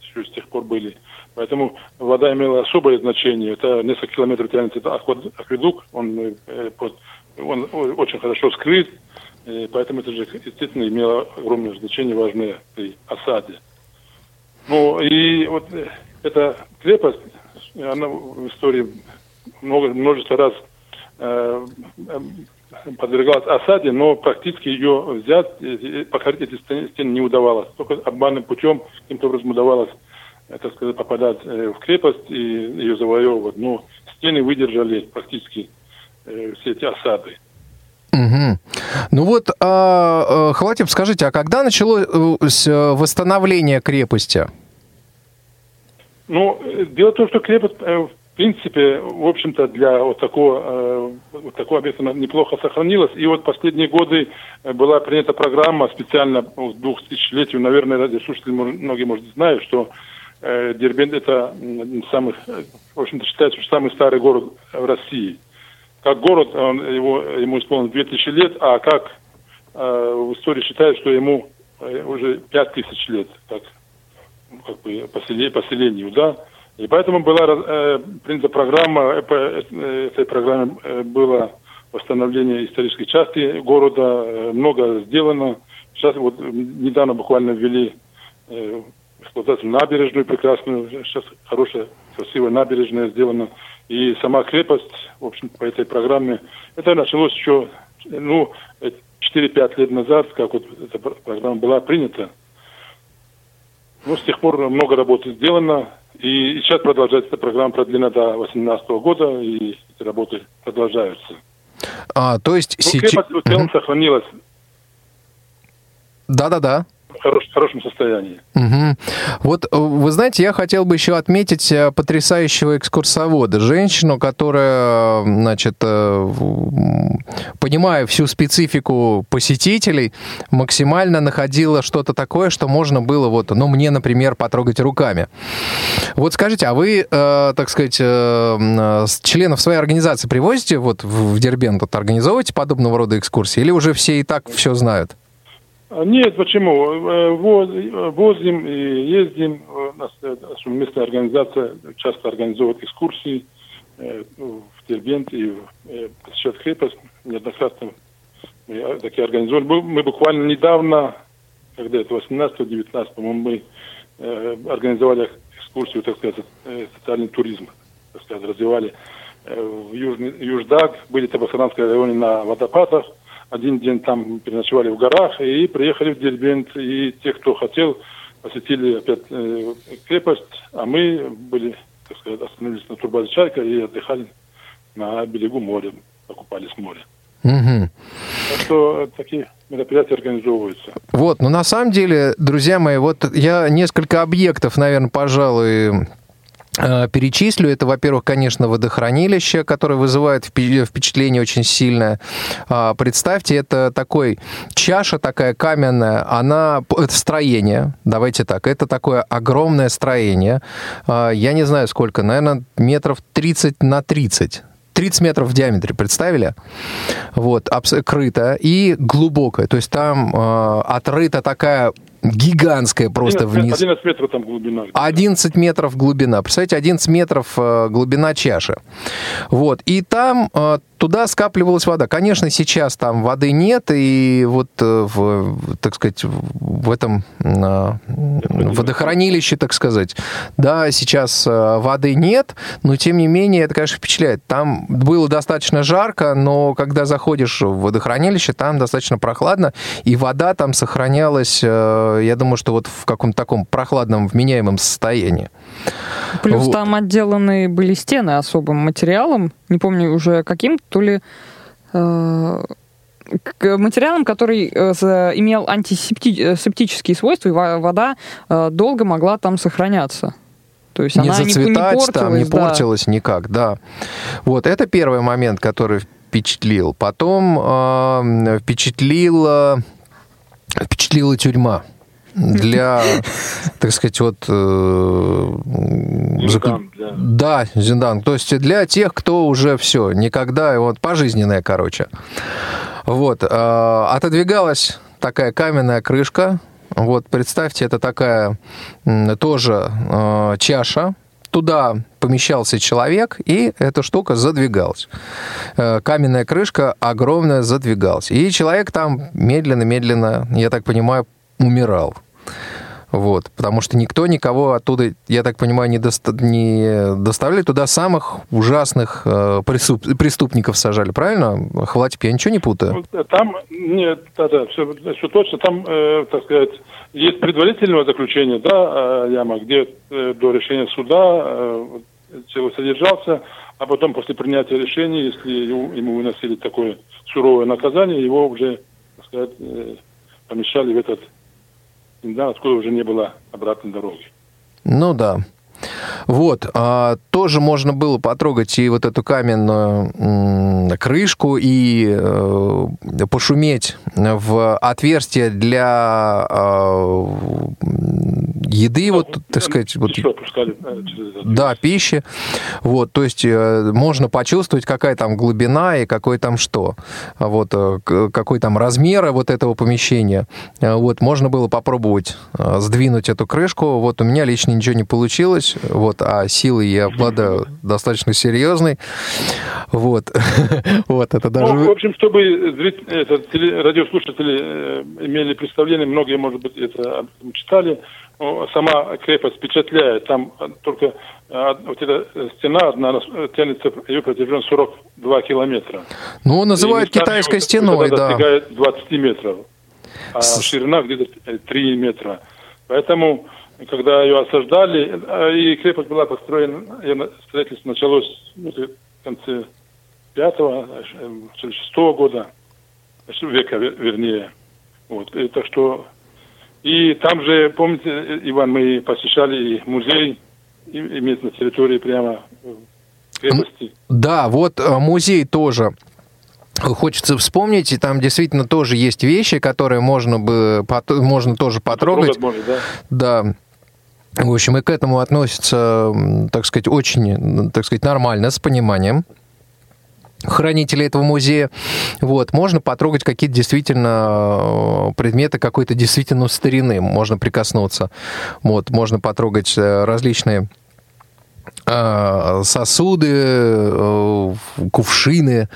еще с тех пор были. Поэтому вода имела особое значение. Это несколько километров тянется это акведук, он, э, под- он очень хорошо скрыт, И поэтому это же, естественно, имело огромное значение, важное при осаде. Ну, и вот э, эта крепость, она в истории много, множество раз э, подвергалась осаде, но практически ее взять, э, покорить эти стены, не удавалось. Только обманным путем каким-то образом удавалось, э, так сказать, попадать в крепость и ее завоевывать. Но стены выдержали практически все эти осады. Угу. Ну вот, а, Хватит, скажите, а когда началось восстановление крепости? Ну, дело в том, что крепость, в принципе, в общем-то, для вот такого, вот такого объекта неплохо сохранилась. И вот последние годы была принята программа специально к двухтысячелетию, наверное, радиослушатели многие, может, знают, что Дербент это самый, в общем-то, считается, что самый старый город в России как город, он, его, ему исполнилось 2000 лет, а как э, в истории считают, что ему э, уже 5000 лет, как, как бы поселе, поселению, да. И поэтому была э, принята программа, э, по э, этой программе э, было восстановление исторической части города, много сделано. Сейчас вот недавно буквально ввели эксплуатацию набережную прекрасную, сейчас хорошая, красивая набережная сделана. И сама крепость, в общем, по этой программе, это началось еще, ну, 4-5 лет назад, как вот эта программа была принята. Ну, с тех пор много работы сделано, и сейчас продолжается эта программа продлена до 2018 года, и эти работы продолжаются. А, то есть ну, сейчас... Крепость в целом сохранилась. Да-да-да хорош, хорошем состоянии. Угу. Вот э, вы знаете, я хотел бы еще отметить э, потрясающего экскурсовода, женщину, которая, значит, э, понимая всю специфику посетителей, максимально находила что-то такое, что можно было вот, ну, мне, например, потрогать руками. Вот скажите, а вы, так сказать, членов своей организации привозите вот в Дербент, вот, организовываете подобного рода экскурсии, или уже все и так все знают? А, нет, почему? Э, возим и ездим. У нас э, местная организация часто организовывает экскурсии э, в Дербент и посещает крепость. Неоднократно мы такие организовали. Мы буквально недавно, когда это 18-19, мы организовали экскурсию, так сказать, социальный туризм, так сказать, развивали в Южный, Юждак, были в Басаранском районе на водопадах – один день там переночевали в горах и приехали в Дербент. И те, кто хотел, посетили опять э, крепость, а мы были, так сказать, остановились на турбазе «Чайка» и отдыхали на берегу моря, окупались в море. Угу. Так что такие мероприятия организовываются. Вот, но на самом деле, друзья мои, вот я несколько объектов, наверное, пожалуй, перечислю. Это, во-первых, конечно, водохранилище, которое вызывает впечатление очень сильное. А, представьте, это такой чаша такая каменная, она... Это строение, давайте так, это такое огромное строение. А, я не знаю сколько, наверное, метров 30 на 30 30 метров в диаметре, представили? Вот, крыто и глубокое. То есть там э, отрыта такая гигантская просто 11, вниз. 11 метров там глубина. 11 метров глубина. Представляете, 11 метров э, глубина чаши. Вот. И там э, туда скапливалась вода. Конечно, сейчас там воды нет, и вот э, в, так сказать, в этом водохранилище, так сказать, да, сейчас воды нет, но тем не менее это, конечно, впечатляет. Там было достаточно жарко, но когда заходишь в водохранилище, там достаточно прохладно, и вода там сохранялась я думаю, что вот в каком-то таком прохладном, вменяемом состоянии. Плюс вот. там отделаны были стены особым материалом, не помню уже каким, то ли э, материалом, который э, имел антисептические свойства, и вода э, долго могла там сохраняться. То есть не она зацветать не, не портилась, там, не портилась да. никак, да. Вот, это первый момент, который впечатлил. Потом э, впечатлила, впечатлила тюрьма для, так сказать, вот... Э, Зиндан, для... Да, Зиндан. То есть для тех, кто уже все, никогда, вот пожизненная, короче. Вот. Э, отодвигалась такая каменная крышка. Вот, представьте, это такая тоже э, чаша, туда помещался человек, и эта штука задвигалась. Э, каменная крышка огромная задвигалась. И человек там медленно-медленно, я так понимаю, умирал. Вот, потому что никто никого оттуда, я так понимаю, не, доста- не доставляли туда самых ужасных э, преступ- преступников сажали, правильно? Хватит, я ничего не путаю. Вот, Там, нет, да, да, все, все точно. Там, э, так сказать, есть предварительное заключение, да, э, яма, где э, до решения суда э, человек содержался, а потом после принятия решения, если ему, ему выносили такое суровое наказание, его уже, так сказать, э, помещали в этот, да, откуда уже не было обратной дороги. Ну да. Вот, а, тоже можно было потрогать и вот эту каменную м, крышку и э, пошуметь в отверстие для э, еды, вот, так сказать, вот, э, да, пищи. Вот, то есть э, можно почувствовать, какая там глубина и какой там что. Вот, э, какой там размер вот этого помещения. Э, Вот, можно было попробовать сдвинуть эту крышку. Вот, у меня лично ничего не получилось. Вот, а силой я обладаю достаточно серьезной. Вот, вот, это даже... Ну, в общем, чтобы это, теле- радиослушатели э, имели представление, многие, может быть, это читали, сама крепость впечатляет. Там э, только э, вот эта стена одна тянется, ее протяженность 42 километра. Ну, называют китайской стеной, да. достигает 20 метров, а С- ширина где-то э, 3 метра. Поэтому, когда ее осаждали, э, и крепость была построена, строительство началось ну, в конце пятого, э, шестого года, э, века, ве- вернее. Вот, и так что... И там же, помните, э, Иван, мы посещали музей, и, имеется на территории прямо э, крепости. Да, вот э, музей тоже хочется вспомнить, и там действительно тоже есть вещи, которые можно бы можно тоже потрогать. Трогать можно, да? Да. В общем, и к этому относятся, м, так сказать, очень, так сказать, нормально, с пониманием хранителей этого музея. Вот, можно потрогать какие-то действительно э, предметы какой-то действительно старины, можно прикоснуться. Вот, можно потрогать э, различные э, сосуды, кувшины,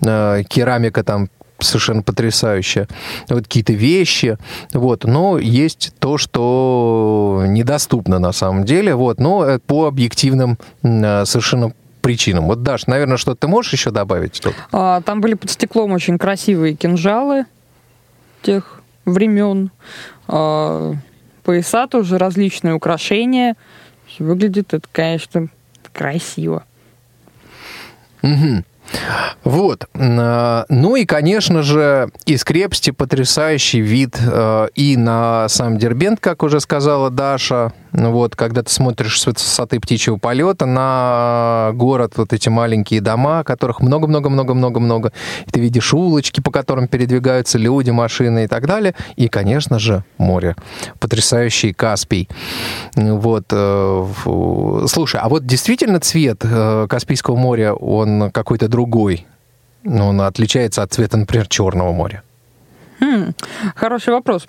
керамика там совершенно потрясающая, вот какие-то вещи, вот, но есть то, что недоступно на самом деле, вот, но э, по объективным э, совершенно причинам. Вот, Даш, наверное, что ты можешь еще добавить тут? А, Там были под стеклом очень красивые кинжалы тех времен. А, Пояса тоже различные украшения. Выглядит это, конечно, красиво. Мгм. Вот. М, Ну и, конечно же, из крепости потрясающий вид э, и на сам Дербент, как уже сказала Даша. Ну Вот, когда ты смотришь с высоты птичьего полета на город, вот эти маленькие дома, которых много-много-много-много-много. И ты видишь улочки, по которым передвигаются люди, машины и так далее. И, конечно же, море. Потрясающий Каспий. Вот. э. Слушай, а вот действительно цвет э, Каспийского моря, он какой-то другой? Ну, он отличается от цвета, например, Черного моря. Хм, хороший вопрос.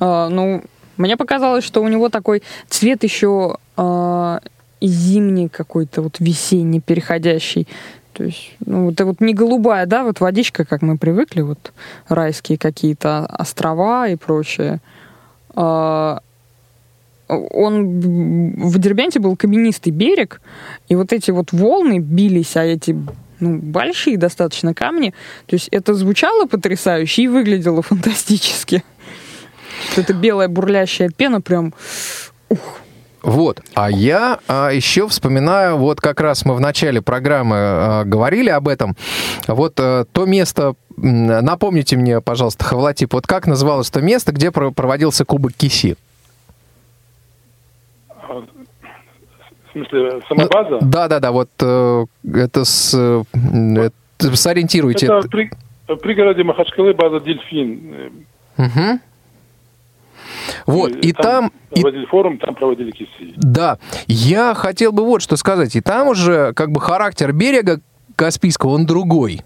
А, ну, мне показалось, что у него такой цвет еще а, зимний какой-то, вот весенний, переходящий. То есть, ну, это вот не голубая, да, вот водичка, как мы привыкли, вот райские какие-то острова и прочее. А, он в Дербенте был каменистый берег, и вот эти вот волны бились, а эти ну, большие достаточно камни. То есть это звучало потрясающе и выглядело фантастически. Вот эта белая бурлящая пена прям... Ух, Вот. А я а, еще вспоминаю, вот как раз мы в начале программы а, говорили об этом. Вот а, то место, напомните мне, пожалуйста, Хавлатип, вот как называлось то место, где про- проводился Кубок Киси? В смысле, сама Ну, база? Да-да-да, вот э, это с... э, это- сориентируйте. Это при, в пригороде Махачкалы база «Дельфин». Мгм. Вот, и там... и проводили форум, там проводили киси. Да, я хотел бы вот что сказать. И там уже как бы характер берега Каспийского, он другой.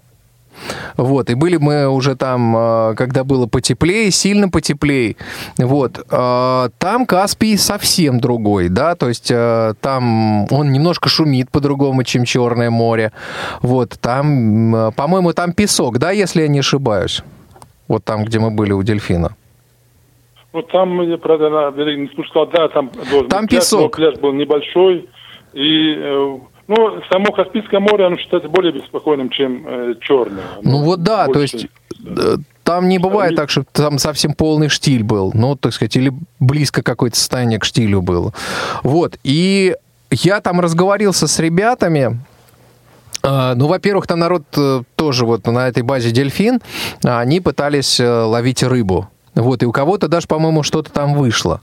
Вот, и были мы уже там, э, когда было потеплее, сильно потеплее. Вот, э, там Каспий совсем другой, да, то есть э, там он немножко шумит по-другому, чем Черное море. Вот, там, по-моему, там песок, да, если я не ошибаюсь? Вот там, где мы были у дельфина. Ну, там, правда, на берег не спускал, да, там должен Там пляж, песок. но пляж был небольшой, и, э, ну, само Каспийское море, оно считается более беспокойным, чем э, Черное. Ну вот да, то больше, есть да. э, там не бывает так, что там совсем полный штиль был, ну, так сказать, или близко какое-то состояние к штилю было. Вот, и я там разговорился с ребятами, А, Ну, во-первых, там народ э, тоже вот на этой базе «Дельфин», они пытались ловить рыбу. Вот, и у кого-то даже, по-моему, что-то там вышло.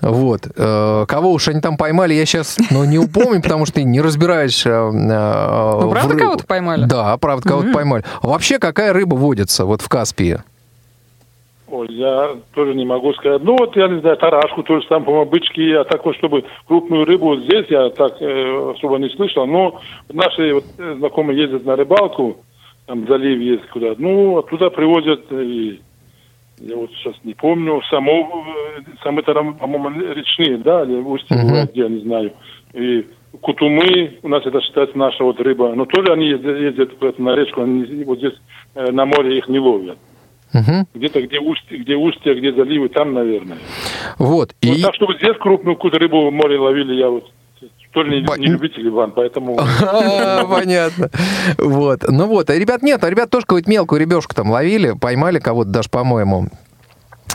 Вот. Э, Кого уж они там поймали, я сейчас ну, не упомню, потому что не разбираюсь. э, э, Ну, в правда кого-то поймали? Да, правда кого-то поймали. А вообще, какая рыба водится вот в Каспии? Ой, я тоже не могу сказать. Ну, вот, я не знаю, тарашку тоже там, по-моему, бычки, а так вот, чтобы крупную рыбу здесь я так э, особо не слышал. Но наши вот, знакомые ездят на рыбалку, там залив есть куда Ну, оттуда привозят, э, и, я вот сейчас не помню, само, э, самые, там, по-моему, речные, да, или устье, бывает, где, я не знаю. И кутумы, у нас это считается наша вот рыба, но тоже они ездят, ездят куда-то на речку, они вот здесь э, на море их не ловят. Мгм. Где-то где устье, где устье, где заливы, там, наверное. Вот. Ну, И... так, чтобы здесь крупную какую-то рыбу в море ловили, я вот тоже не, не любитель Иван, поэтому... А, Понятно. Вот. Ну вот, а ребят нет, а ребят тоже какую-то мелкую ребешку там ловили, поймали кого-то даже, по-моему.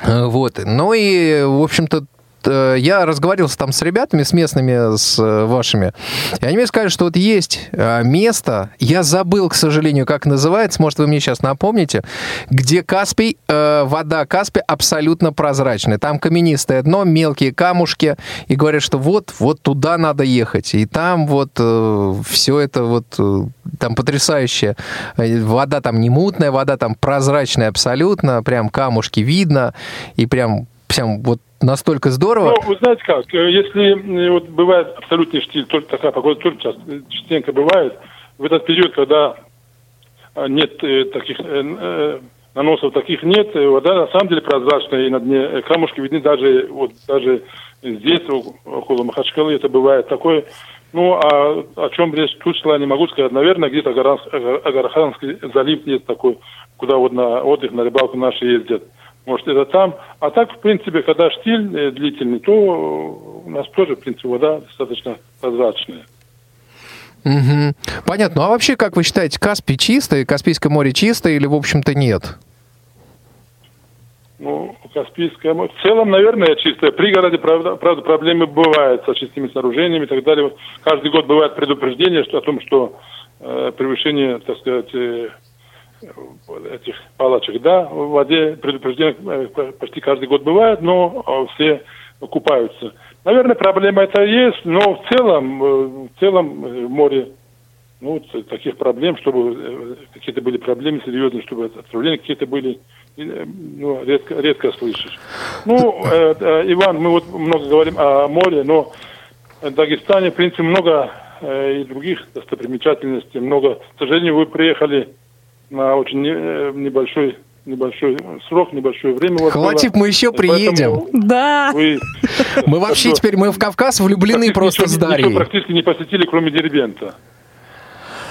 Э, Вот. Ну и, в общем-то, я разговаривался там с ребятами, с местными, с э, вашими, и они мне сказали, что вот есть э, место, я забыл, к сожалению, как называется, может, вы мне сейчас напомните, где Каспий, э, вода Каспия абсолютно прозрачная. Там каменистое дно, мелкие камушки, и говорят, что вот, вот туда надо ехать. И там вот все это вот, э, там потрясающая. Э, Вода там не мутная, вода там прозрачная абсолютно, прям камушки видно, и прям, прям вот настолько здорово. Ну, вы знаете как, э, если э, вот бывает абсолютный штиль, только такая погода часто, э, частенько бывает, в этот период, когда э, нет таких наносов, таких нет, вода на самом деле прозрачная, и на дне камушки видны даже вот даже здесь, около Махачкалы, это бывает такое. Ну, а о чем речь тут шла, не могу сказать. Наверное, где-то Агарханский залив есть такой, куда вот на отдых, на рыбалку наши ездят. Может, это там. А так, в принципе, когда штиль э, длительный, то э, у нас тоже, в принципе, вода достаточно прозрачная. Мгм. Понятно. Ну а вообще, как вы считаете, Каспий чистый, Каспийское море чистое или, в общем-то, нет? Ну, Каспийское море. В целом, наверное, чистое. В пригороде, правда, правда, проблемы бывают с очистными сооружениями и так далее. Каждый год бывает предупреждение что, о том, что э, превышение, так сказать, э, этих палочек, да, в воде предупреждение э, почти каждый год бывает, но э, все купаются. Наверное, проблема это есть, но в целом, э, в целом в море ну, таких проблем, чтобы какие-то были проблемы серьезные, чтобы отравления какие-то были, ну, редко, редко слышишь. Ну, э, э, Иван, мы вот много говорим о море, но в Дагестане, в принципе, много э, и других достопримечательностей, много. К сожалению, вы приехали на очень не- э, небольшой небольшой срок, небольшое время. вас Хватит, было. мы еще Поэтому приедем. Да. Вы, Мы вообще теперь, мы в Кавказ влюблены просто с Дарьей. практически не посетили, кроме Дербента.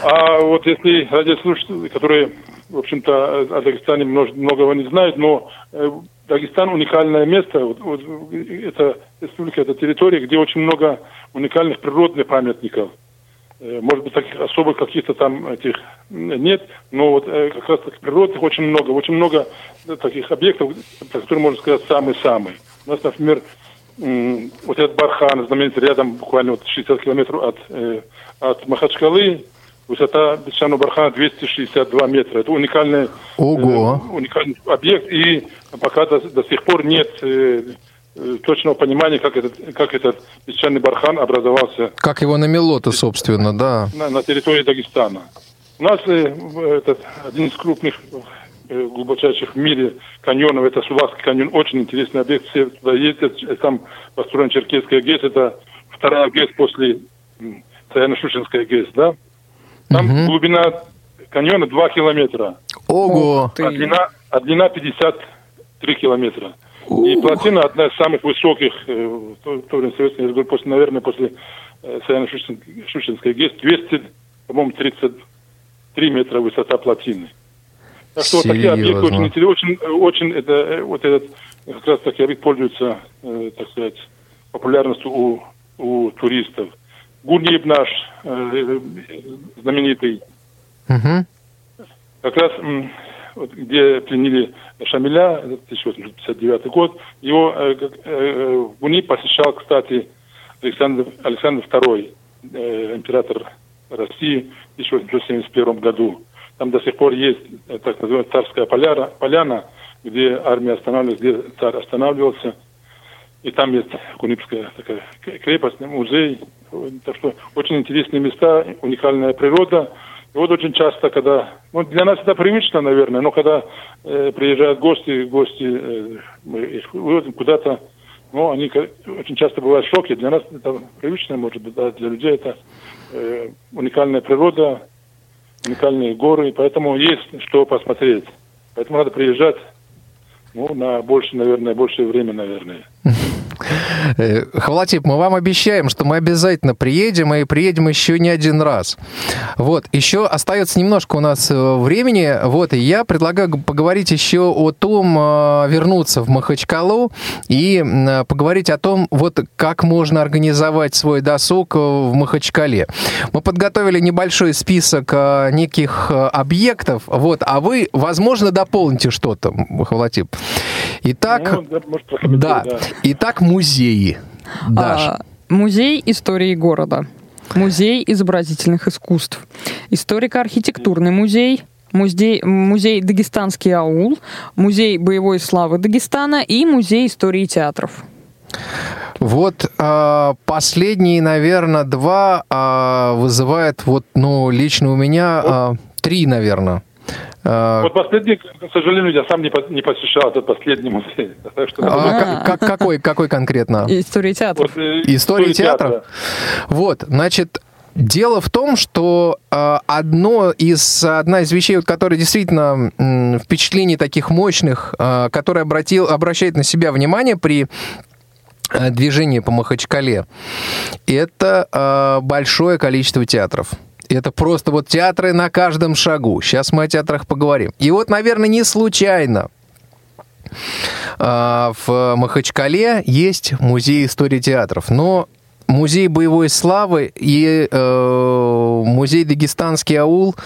А вот если радиослушатели, которые, в общем-то, о Дагестане многого не знают, но э, Дагестан уникальное место. Вот, вот, это республика, это территория, где очень много уникальных природных памятников. Э, Может быть, таких особых каких-то там этих нет, но вот э, как раз таких природных очень много. Очень много э, таких объектов, про которые можно сказать самые-самые. У нас, например, вот этот Бархан, знаменитый рядом, буквально вот 60 километров от, от Махачкалы, высота песчаного бархана 262 метра. Это уникальный, Ого. уникальный объект, и пока до, до сих пор нет точного понимания, как этот, как этот песчаный бархан образовался Как его намело-то, собственно, да. на, на территории Дагестана. У нас э, этот, один из крупных э, глубочайших в мире каньонов, это Сулавский каньон, очень интересный объект, все туда ездят, э, там построен Черкесская ГЭС, это вторая ГЭС после м, Саяно-Шушенской ГЭС, да. Там Мгм. глубина каньона 2 километра. Ого! А длина, а длина 53 километра. И плотина одна из самых высоких э, в то, время советских, я говорю, после, наверное, после э, Саяно-Шушинской ГЭС, 200, по-моему, 33 метра высота плотины. Так что вот такие объекты Серьезно? очень интересны, очень, очень это, э, вот этот, как раз таки объект пользуется, э, так сказать, популярностью у, у туристов. Гурниев наш э, э, знаменитый, Мгм. как раз вот, где пленили Шамиля, это 1859 год, его э, э, в Гуни посещал, кстати, Александр, Александр II, э, император России в 1871 году. Там до сих пор есть э, так называемая царская поляна, поляна, где армия останавливалась, где царь останавливался. И там есть Кунипская такая крепость, музей. Так что очень интересные места, уникальная природа. И вот очень часто, когда... Ну, для нас это привычно, наверное, но когда э, приезжают гости, гости, э, мы их выводим куда-то, ну, они очень часто бывают в шоке. Для нас это привычно, может быть, да, для людей это э, уникальная природа, уникальные горы, поэтому есть что посмотреть. Поэтому надо приезжать, ну, на больше, наверное, большее время, наверное. Э, Хвалатип, мы вам обещаем, что мы обязательно приедем, и приедем еще не один раз. Вот, еще остается немножко у нас э, времени, вот, и я предлагаю поговорить еще о том, э, вернуться в Махачкалу и поговорить о том, вот, как можно организовать свой досуг в Махачкале. Мы подготовили небольшой список неких объектов, вот, а вы, возможно, дополните что-то, Хвалатип. Итак, Ну, да, может, да. да. Итак, музеи. Даша. А, музей истории города. Музей изобразительных искусств. Историко-архитектурный музей. Музей, музей Дагестанский аул, музей боевой славы Дагестана и музей истории театров. Вот а, последние, наверное, два а, вызывают вот, ну, лично у меня а, три, наверное. А, Вот последний, к сожалению, я сам не, по- не посещал этот последний музей. А, как- как- какой, какой конкретно? История театров. вот, э, История театра? театра. Вот, значит, дело в том, что э, одно из, одна из вещей, вот, которая действительно м, впечатлений таких мощных, э, которая обратил, обращает на себя внимание при э, движении по Махачкале, это э, большое количество театров. Это просто вот театры на каждом шагу. Сейчас мы о театрах поговорим. И вот, наверное, не случайно а, в Махачкале есть музей истории театров, но музей боевой славы и э, музей Дагестанский аул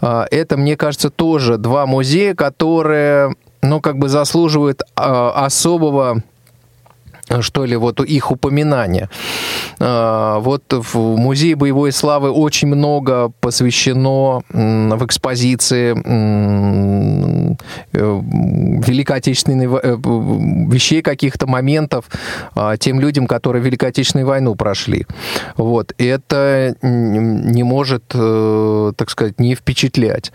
э, это, мне кажется, тоже два музея, которые, ну, как бы заслуживают э, особого что ли, вот их упоминания. А, Вот в Музее боевой славы очень много посвящено в экспозиции э, Великой Отечественной э, вещей, каких-то моментов тем людям, которые Великую Отечественную войну прошли. Вот. Это не может, э, так сказать, не впечатлять.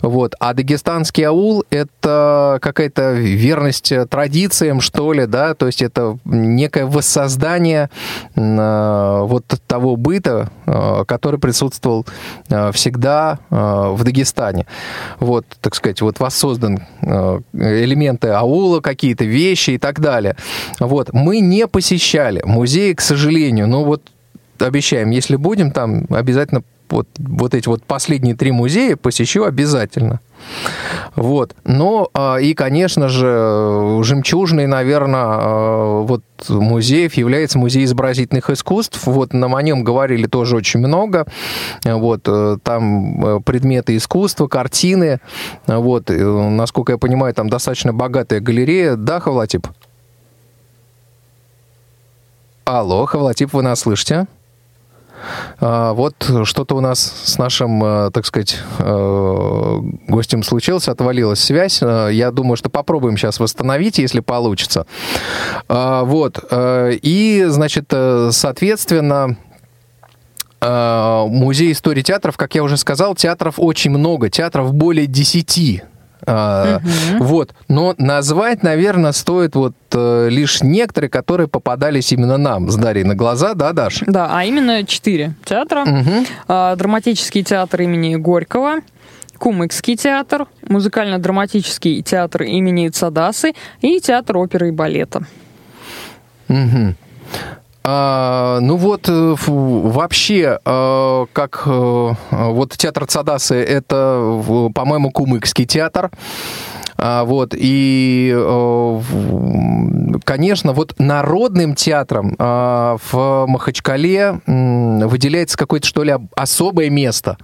Вот. А дагестанский аул — это какая-то верность традициям, что ли, да, то есть это некое воссоздание э, вот того быта, э, который присутствовал э, всегда в Дагестане. Вот, так сказать, вот воссоздан элементы аула, какие-то вещи и так далее. Вот, мы не посещали музей, к сожалению, но вот обещаем, если будем там, обязательно вот, вот эти вот последние три музея посещу обязательно. Вот. Но а, и, конечно же, жемчужный, наверное, вот музеев является музей изобразительных искусств. Вот нам о нем говорили тоже очень много. Вот э, там э, предметы искусства, картины. Вот, насколько я понимаю, там достаточно богатая галерея. Да, Хавлатип? Алло, Хавлатип, вы нас слышите? А, Вот что-то у нас с нашим, э, так сказать, э, гостем случилось, отвалилась связь. Э, Я думаю, что попробуем сейчас восстановить, если получится. А, Вот. И, значит, соответственно, музей истории театров, как я уже сказал, театров очень много, театров более 10. А, Вот, но назвать, наверное, стоит вот э, лишь некоторые, которые попадались именно нам с Дарьей на глаза, да, Даш? Да, а именно четыре театра. Мгм. А, Драматический театр имени Горького, Кумыкский театр, музыкально-драматический театр имени Цадасы и театр оперы и балета. Мгм. А, ну вот э, фу, вообще, э, как э, вот театр Цадасы, это, по-моему, Кумыкский театр. А, вот, и, э, конечно, вот народным театром а, в Махачкале м, выделяется какое-то, что ли, об- особое место.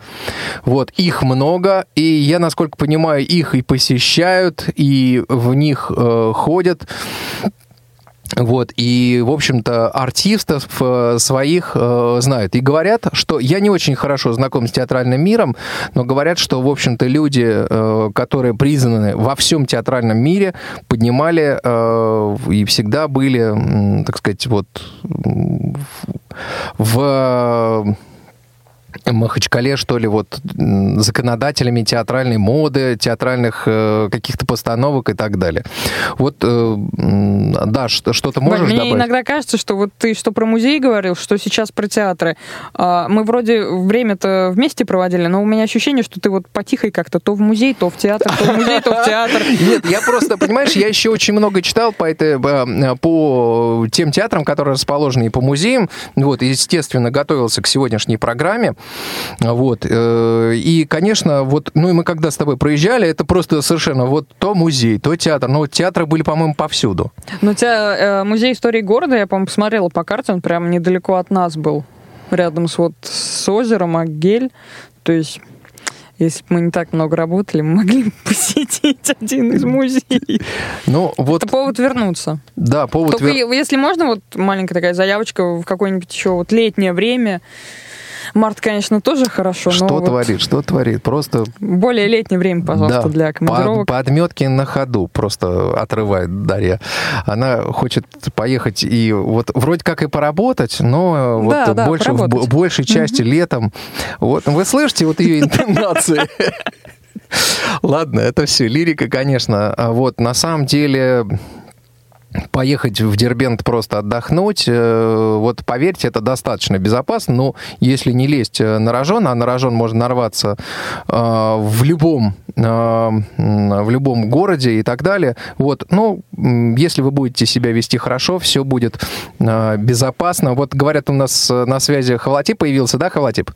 Вот, их много, и я, насколько понимаю, их и посещают, и в них э, ходят. Вот, и, в общем-то, артистов э, своих э, знают. И говорят, что я не очень хорошо знаком с театральным миром, но говорят, что, в общем-то, люди, э, которые признаны во всем театральном мире, поднимали э, и всегда были, так сказать, вот в Махачкале, что ли, вот законодателями театральной моды, театральных э, каких-то постановок и так далее. Вот, э, да, что- что-то можешь мне добавить? иногда кажется, что вот ты что про музей говорил, что сейчас про театры. А, Мы вроде время-то вместе проводили, но у меня ощущение, что ты вот потихой как-то то в музей, то в театр, то в музей, то в театр. Нет, я просто, понимаешь, я еще очень много читал по, этой, э, по тем театрам, которые расположены и по музеям. Вот, естественно, готовился к сегодняшней программе. Вот. э, И, конечно, вот, ну и мы когда с тобой проезжали, это просто совершенно вот то музей, то театр. Ну, вот театры были, по-моему, повсюду. Но у тебя э, музей истории города, я, по-моему, посмотрела по карте, он прям недалеко от нас был. Рядом с вот с озером Агель. То есть, если бы мы не так много работали, мы могли бы посетить один из музеев. Ну, вот, Это повод вернуться. да, повод... Только вер- е- если можно, вот маленькая такая заявочка в какое-нибудь еще вот летнее время. Март, конечно, тоже хорошо, но Что вот творит, что творит? Просто более летнее время, пожалуйста, Да, для командировок. По, подметки на ходу просто отрывает Дарья. Она хочет поехать и вот вроде как и поработать, но вот Да, да, больше в бо- большей части летом. Вот вы слышите вот ее интонации? Ладно, это все лирика, конечно. А Вот на самом деле поехать в Дербент просто отдохнуть, э, вот поверьте, это достаточно безопасно, но если не лезть э, на рожон, а на рожон можно нарваться э, в любом, в любом городе и так далее, вот, ну, если вы будете себя вести хорошо, все будет безопасно. Вот говорят, у нас на связи Хавлатип появился, да, Хавлатип?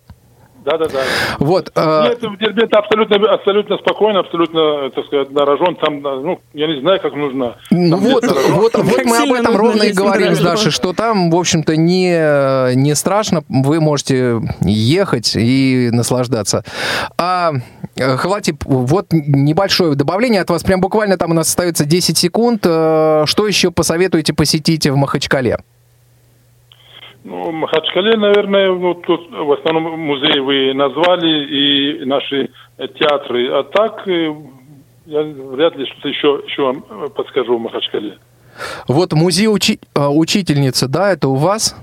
Да, да, да. Вот, э, Нет, в Дербенте абсолютно, абсолютно спокойно, абсолютно, так сказать, нарожен. Там, ну, я не знаю, как нужно. Ну вот, вот, вот мы об этом ровно и говорим с. Дашей, что там, в общем-то, не, не страшно, вы можете ехать и наслаждаться. А э, Хватит, вот небольшое добавление от вас, прям буквально там у нас остается 10 секунд. Э, Что еще посоветуете посетить в Махачкале? Ну, в Махачкале, наверное, ну, тут в основном музей вы назвали и наши театры. А так, э, я вряд ли что-то еще, еще вам э, подскажу в Махачкале. Вот музей учи- э, учительницы, да, это у вас?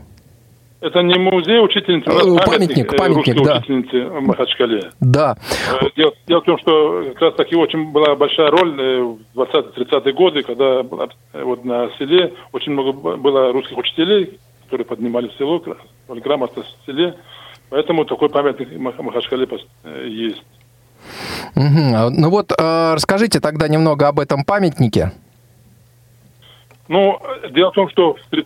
Это не музей учительницы, Э, памятник, памятник, русской да. учительницы в Махачкале. Да. Дело, дело в том, что как раз таки очень была большая роль в 20-30-е годы, когда вот на селе очень много было русских учителей, которые поднимали село, гра- грамотность в селе. Поэтому такой памятник в Мах- Махачкале э, есть. А, Ну вот, э, расскажите тогда немного об этом памятнике. Ну, дело в том, что в три-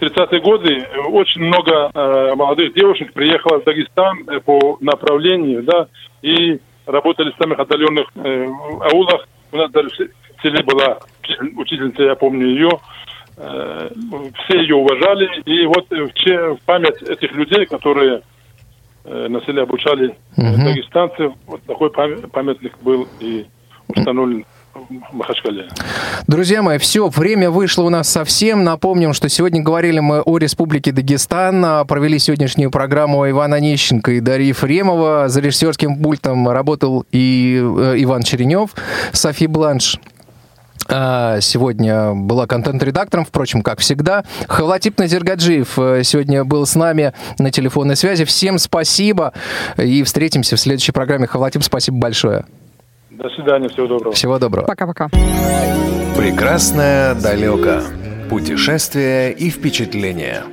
30-е годы э, очень много э, молодых девушек приехало в Дагестан э, по направлению, да, и работали в самых отдаленных э, аулах. У нас даже в се- в селе была учитель- учительница, я помню ее. Э, все ее уважали. И вот э, в, память этих людей, которые э, на селе обучали Мгм. дагестанцев, вот такой пам- памятник был и установлен в Махачкале. Друзья мои, все, время вышло у нас совсем. Напомним, что сегодня говорили мы о Республике Дагестан, а, провели сегодняшнюю программу Ивана Онищенко и Дарья Ефремова. За режиссерским пультом работал и Иван Черенев, Софи Бланш. А, Сегодня была контент-редактором, впрочем, как всегда. Хавлатип Назиргаджиев э, сегодня был с нами на телефонной связи. Всем спасибо и встретимся в следующей программе. Хавлатип, спасибо большое. До свидания, всего доброго. Всего доброго. Пока-пока. Прекрасное далеко. Путешествия и впечатления.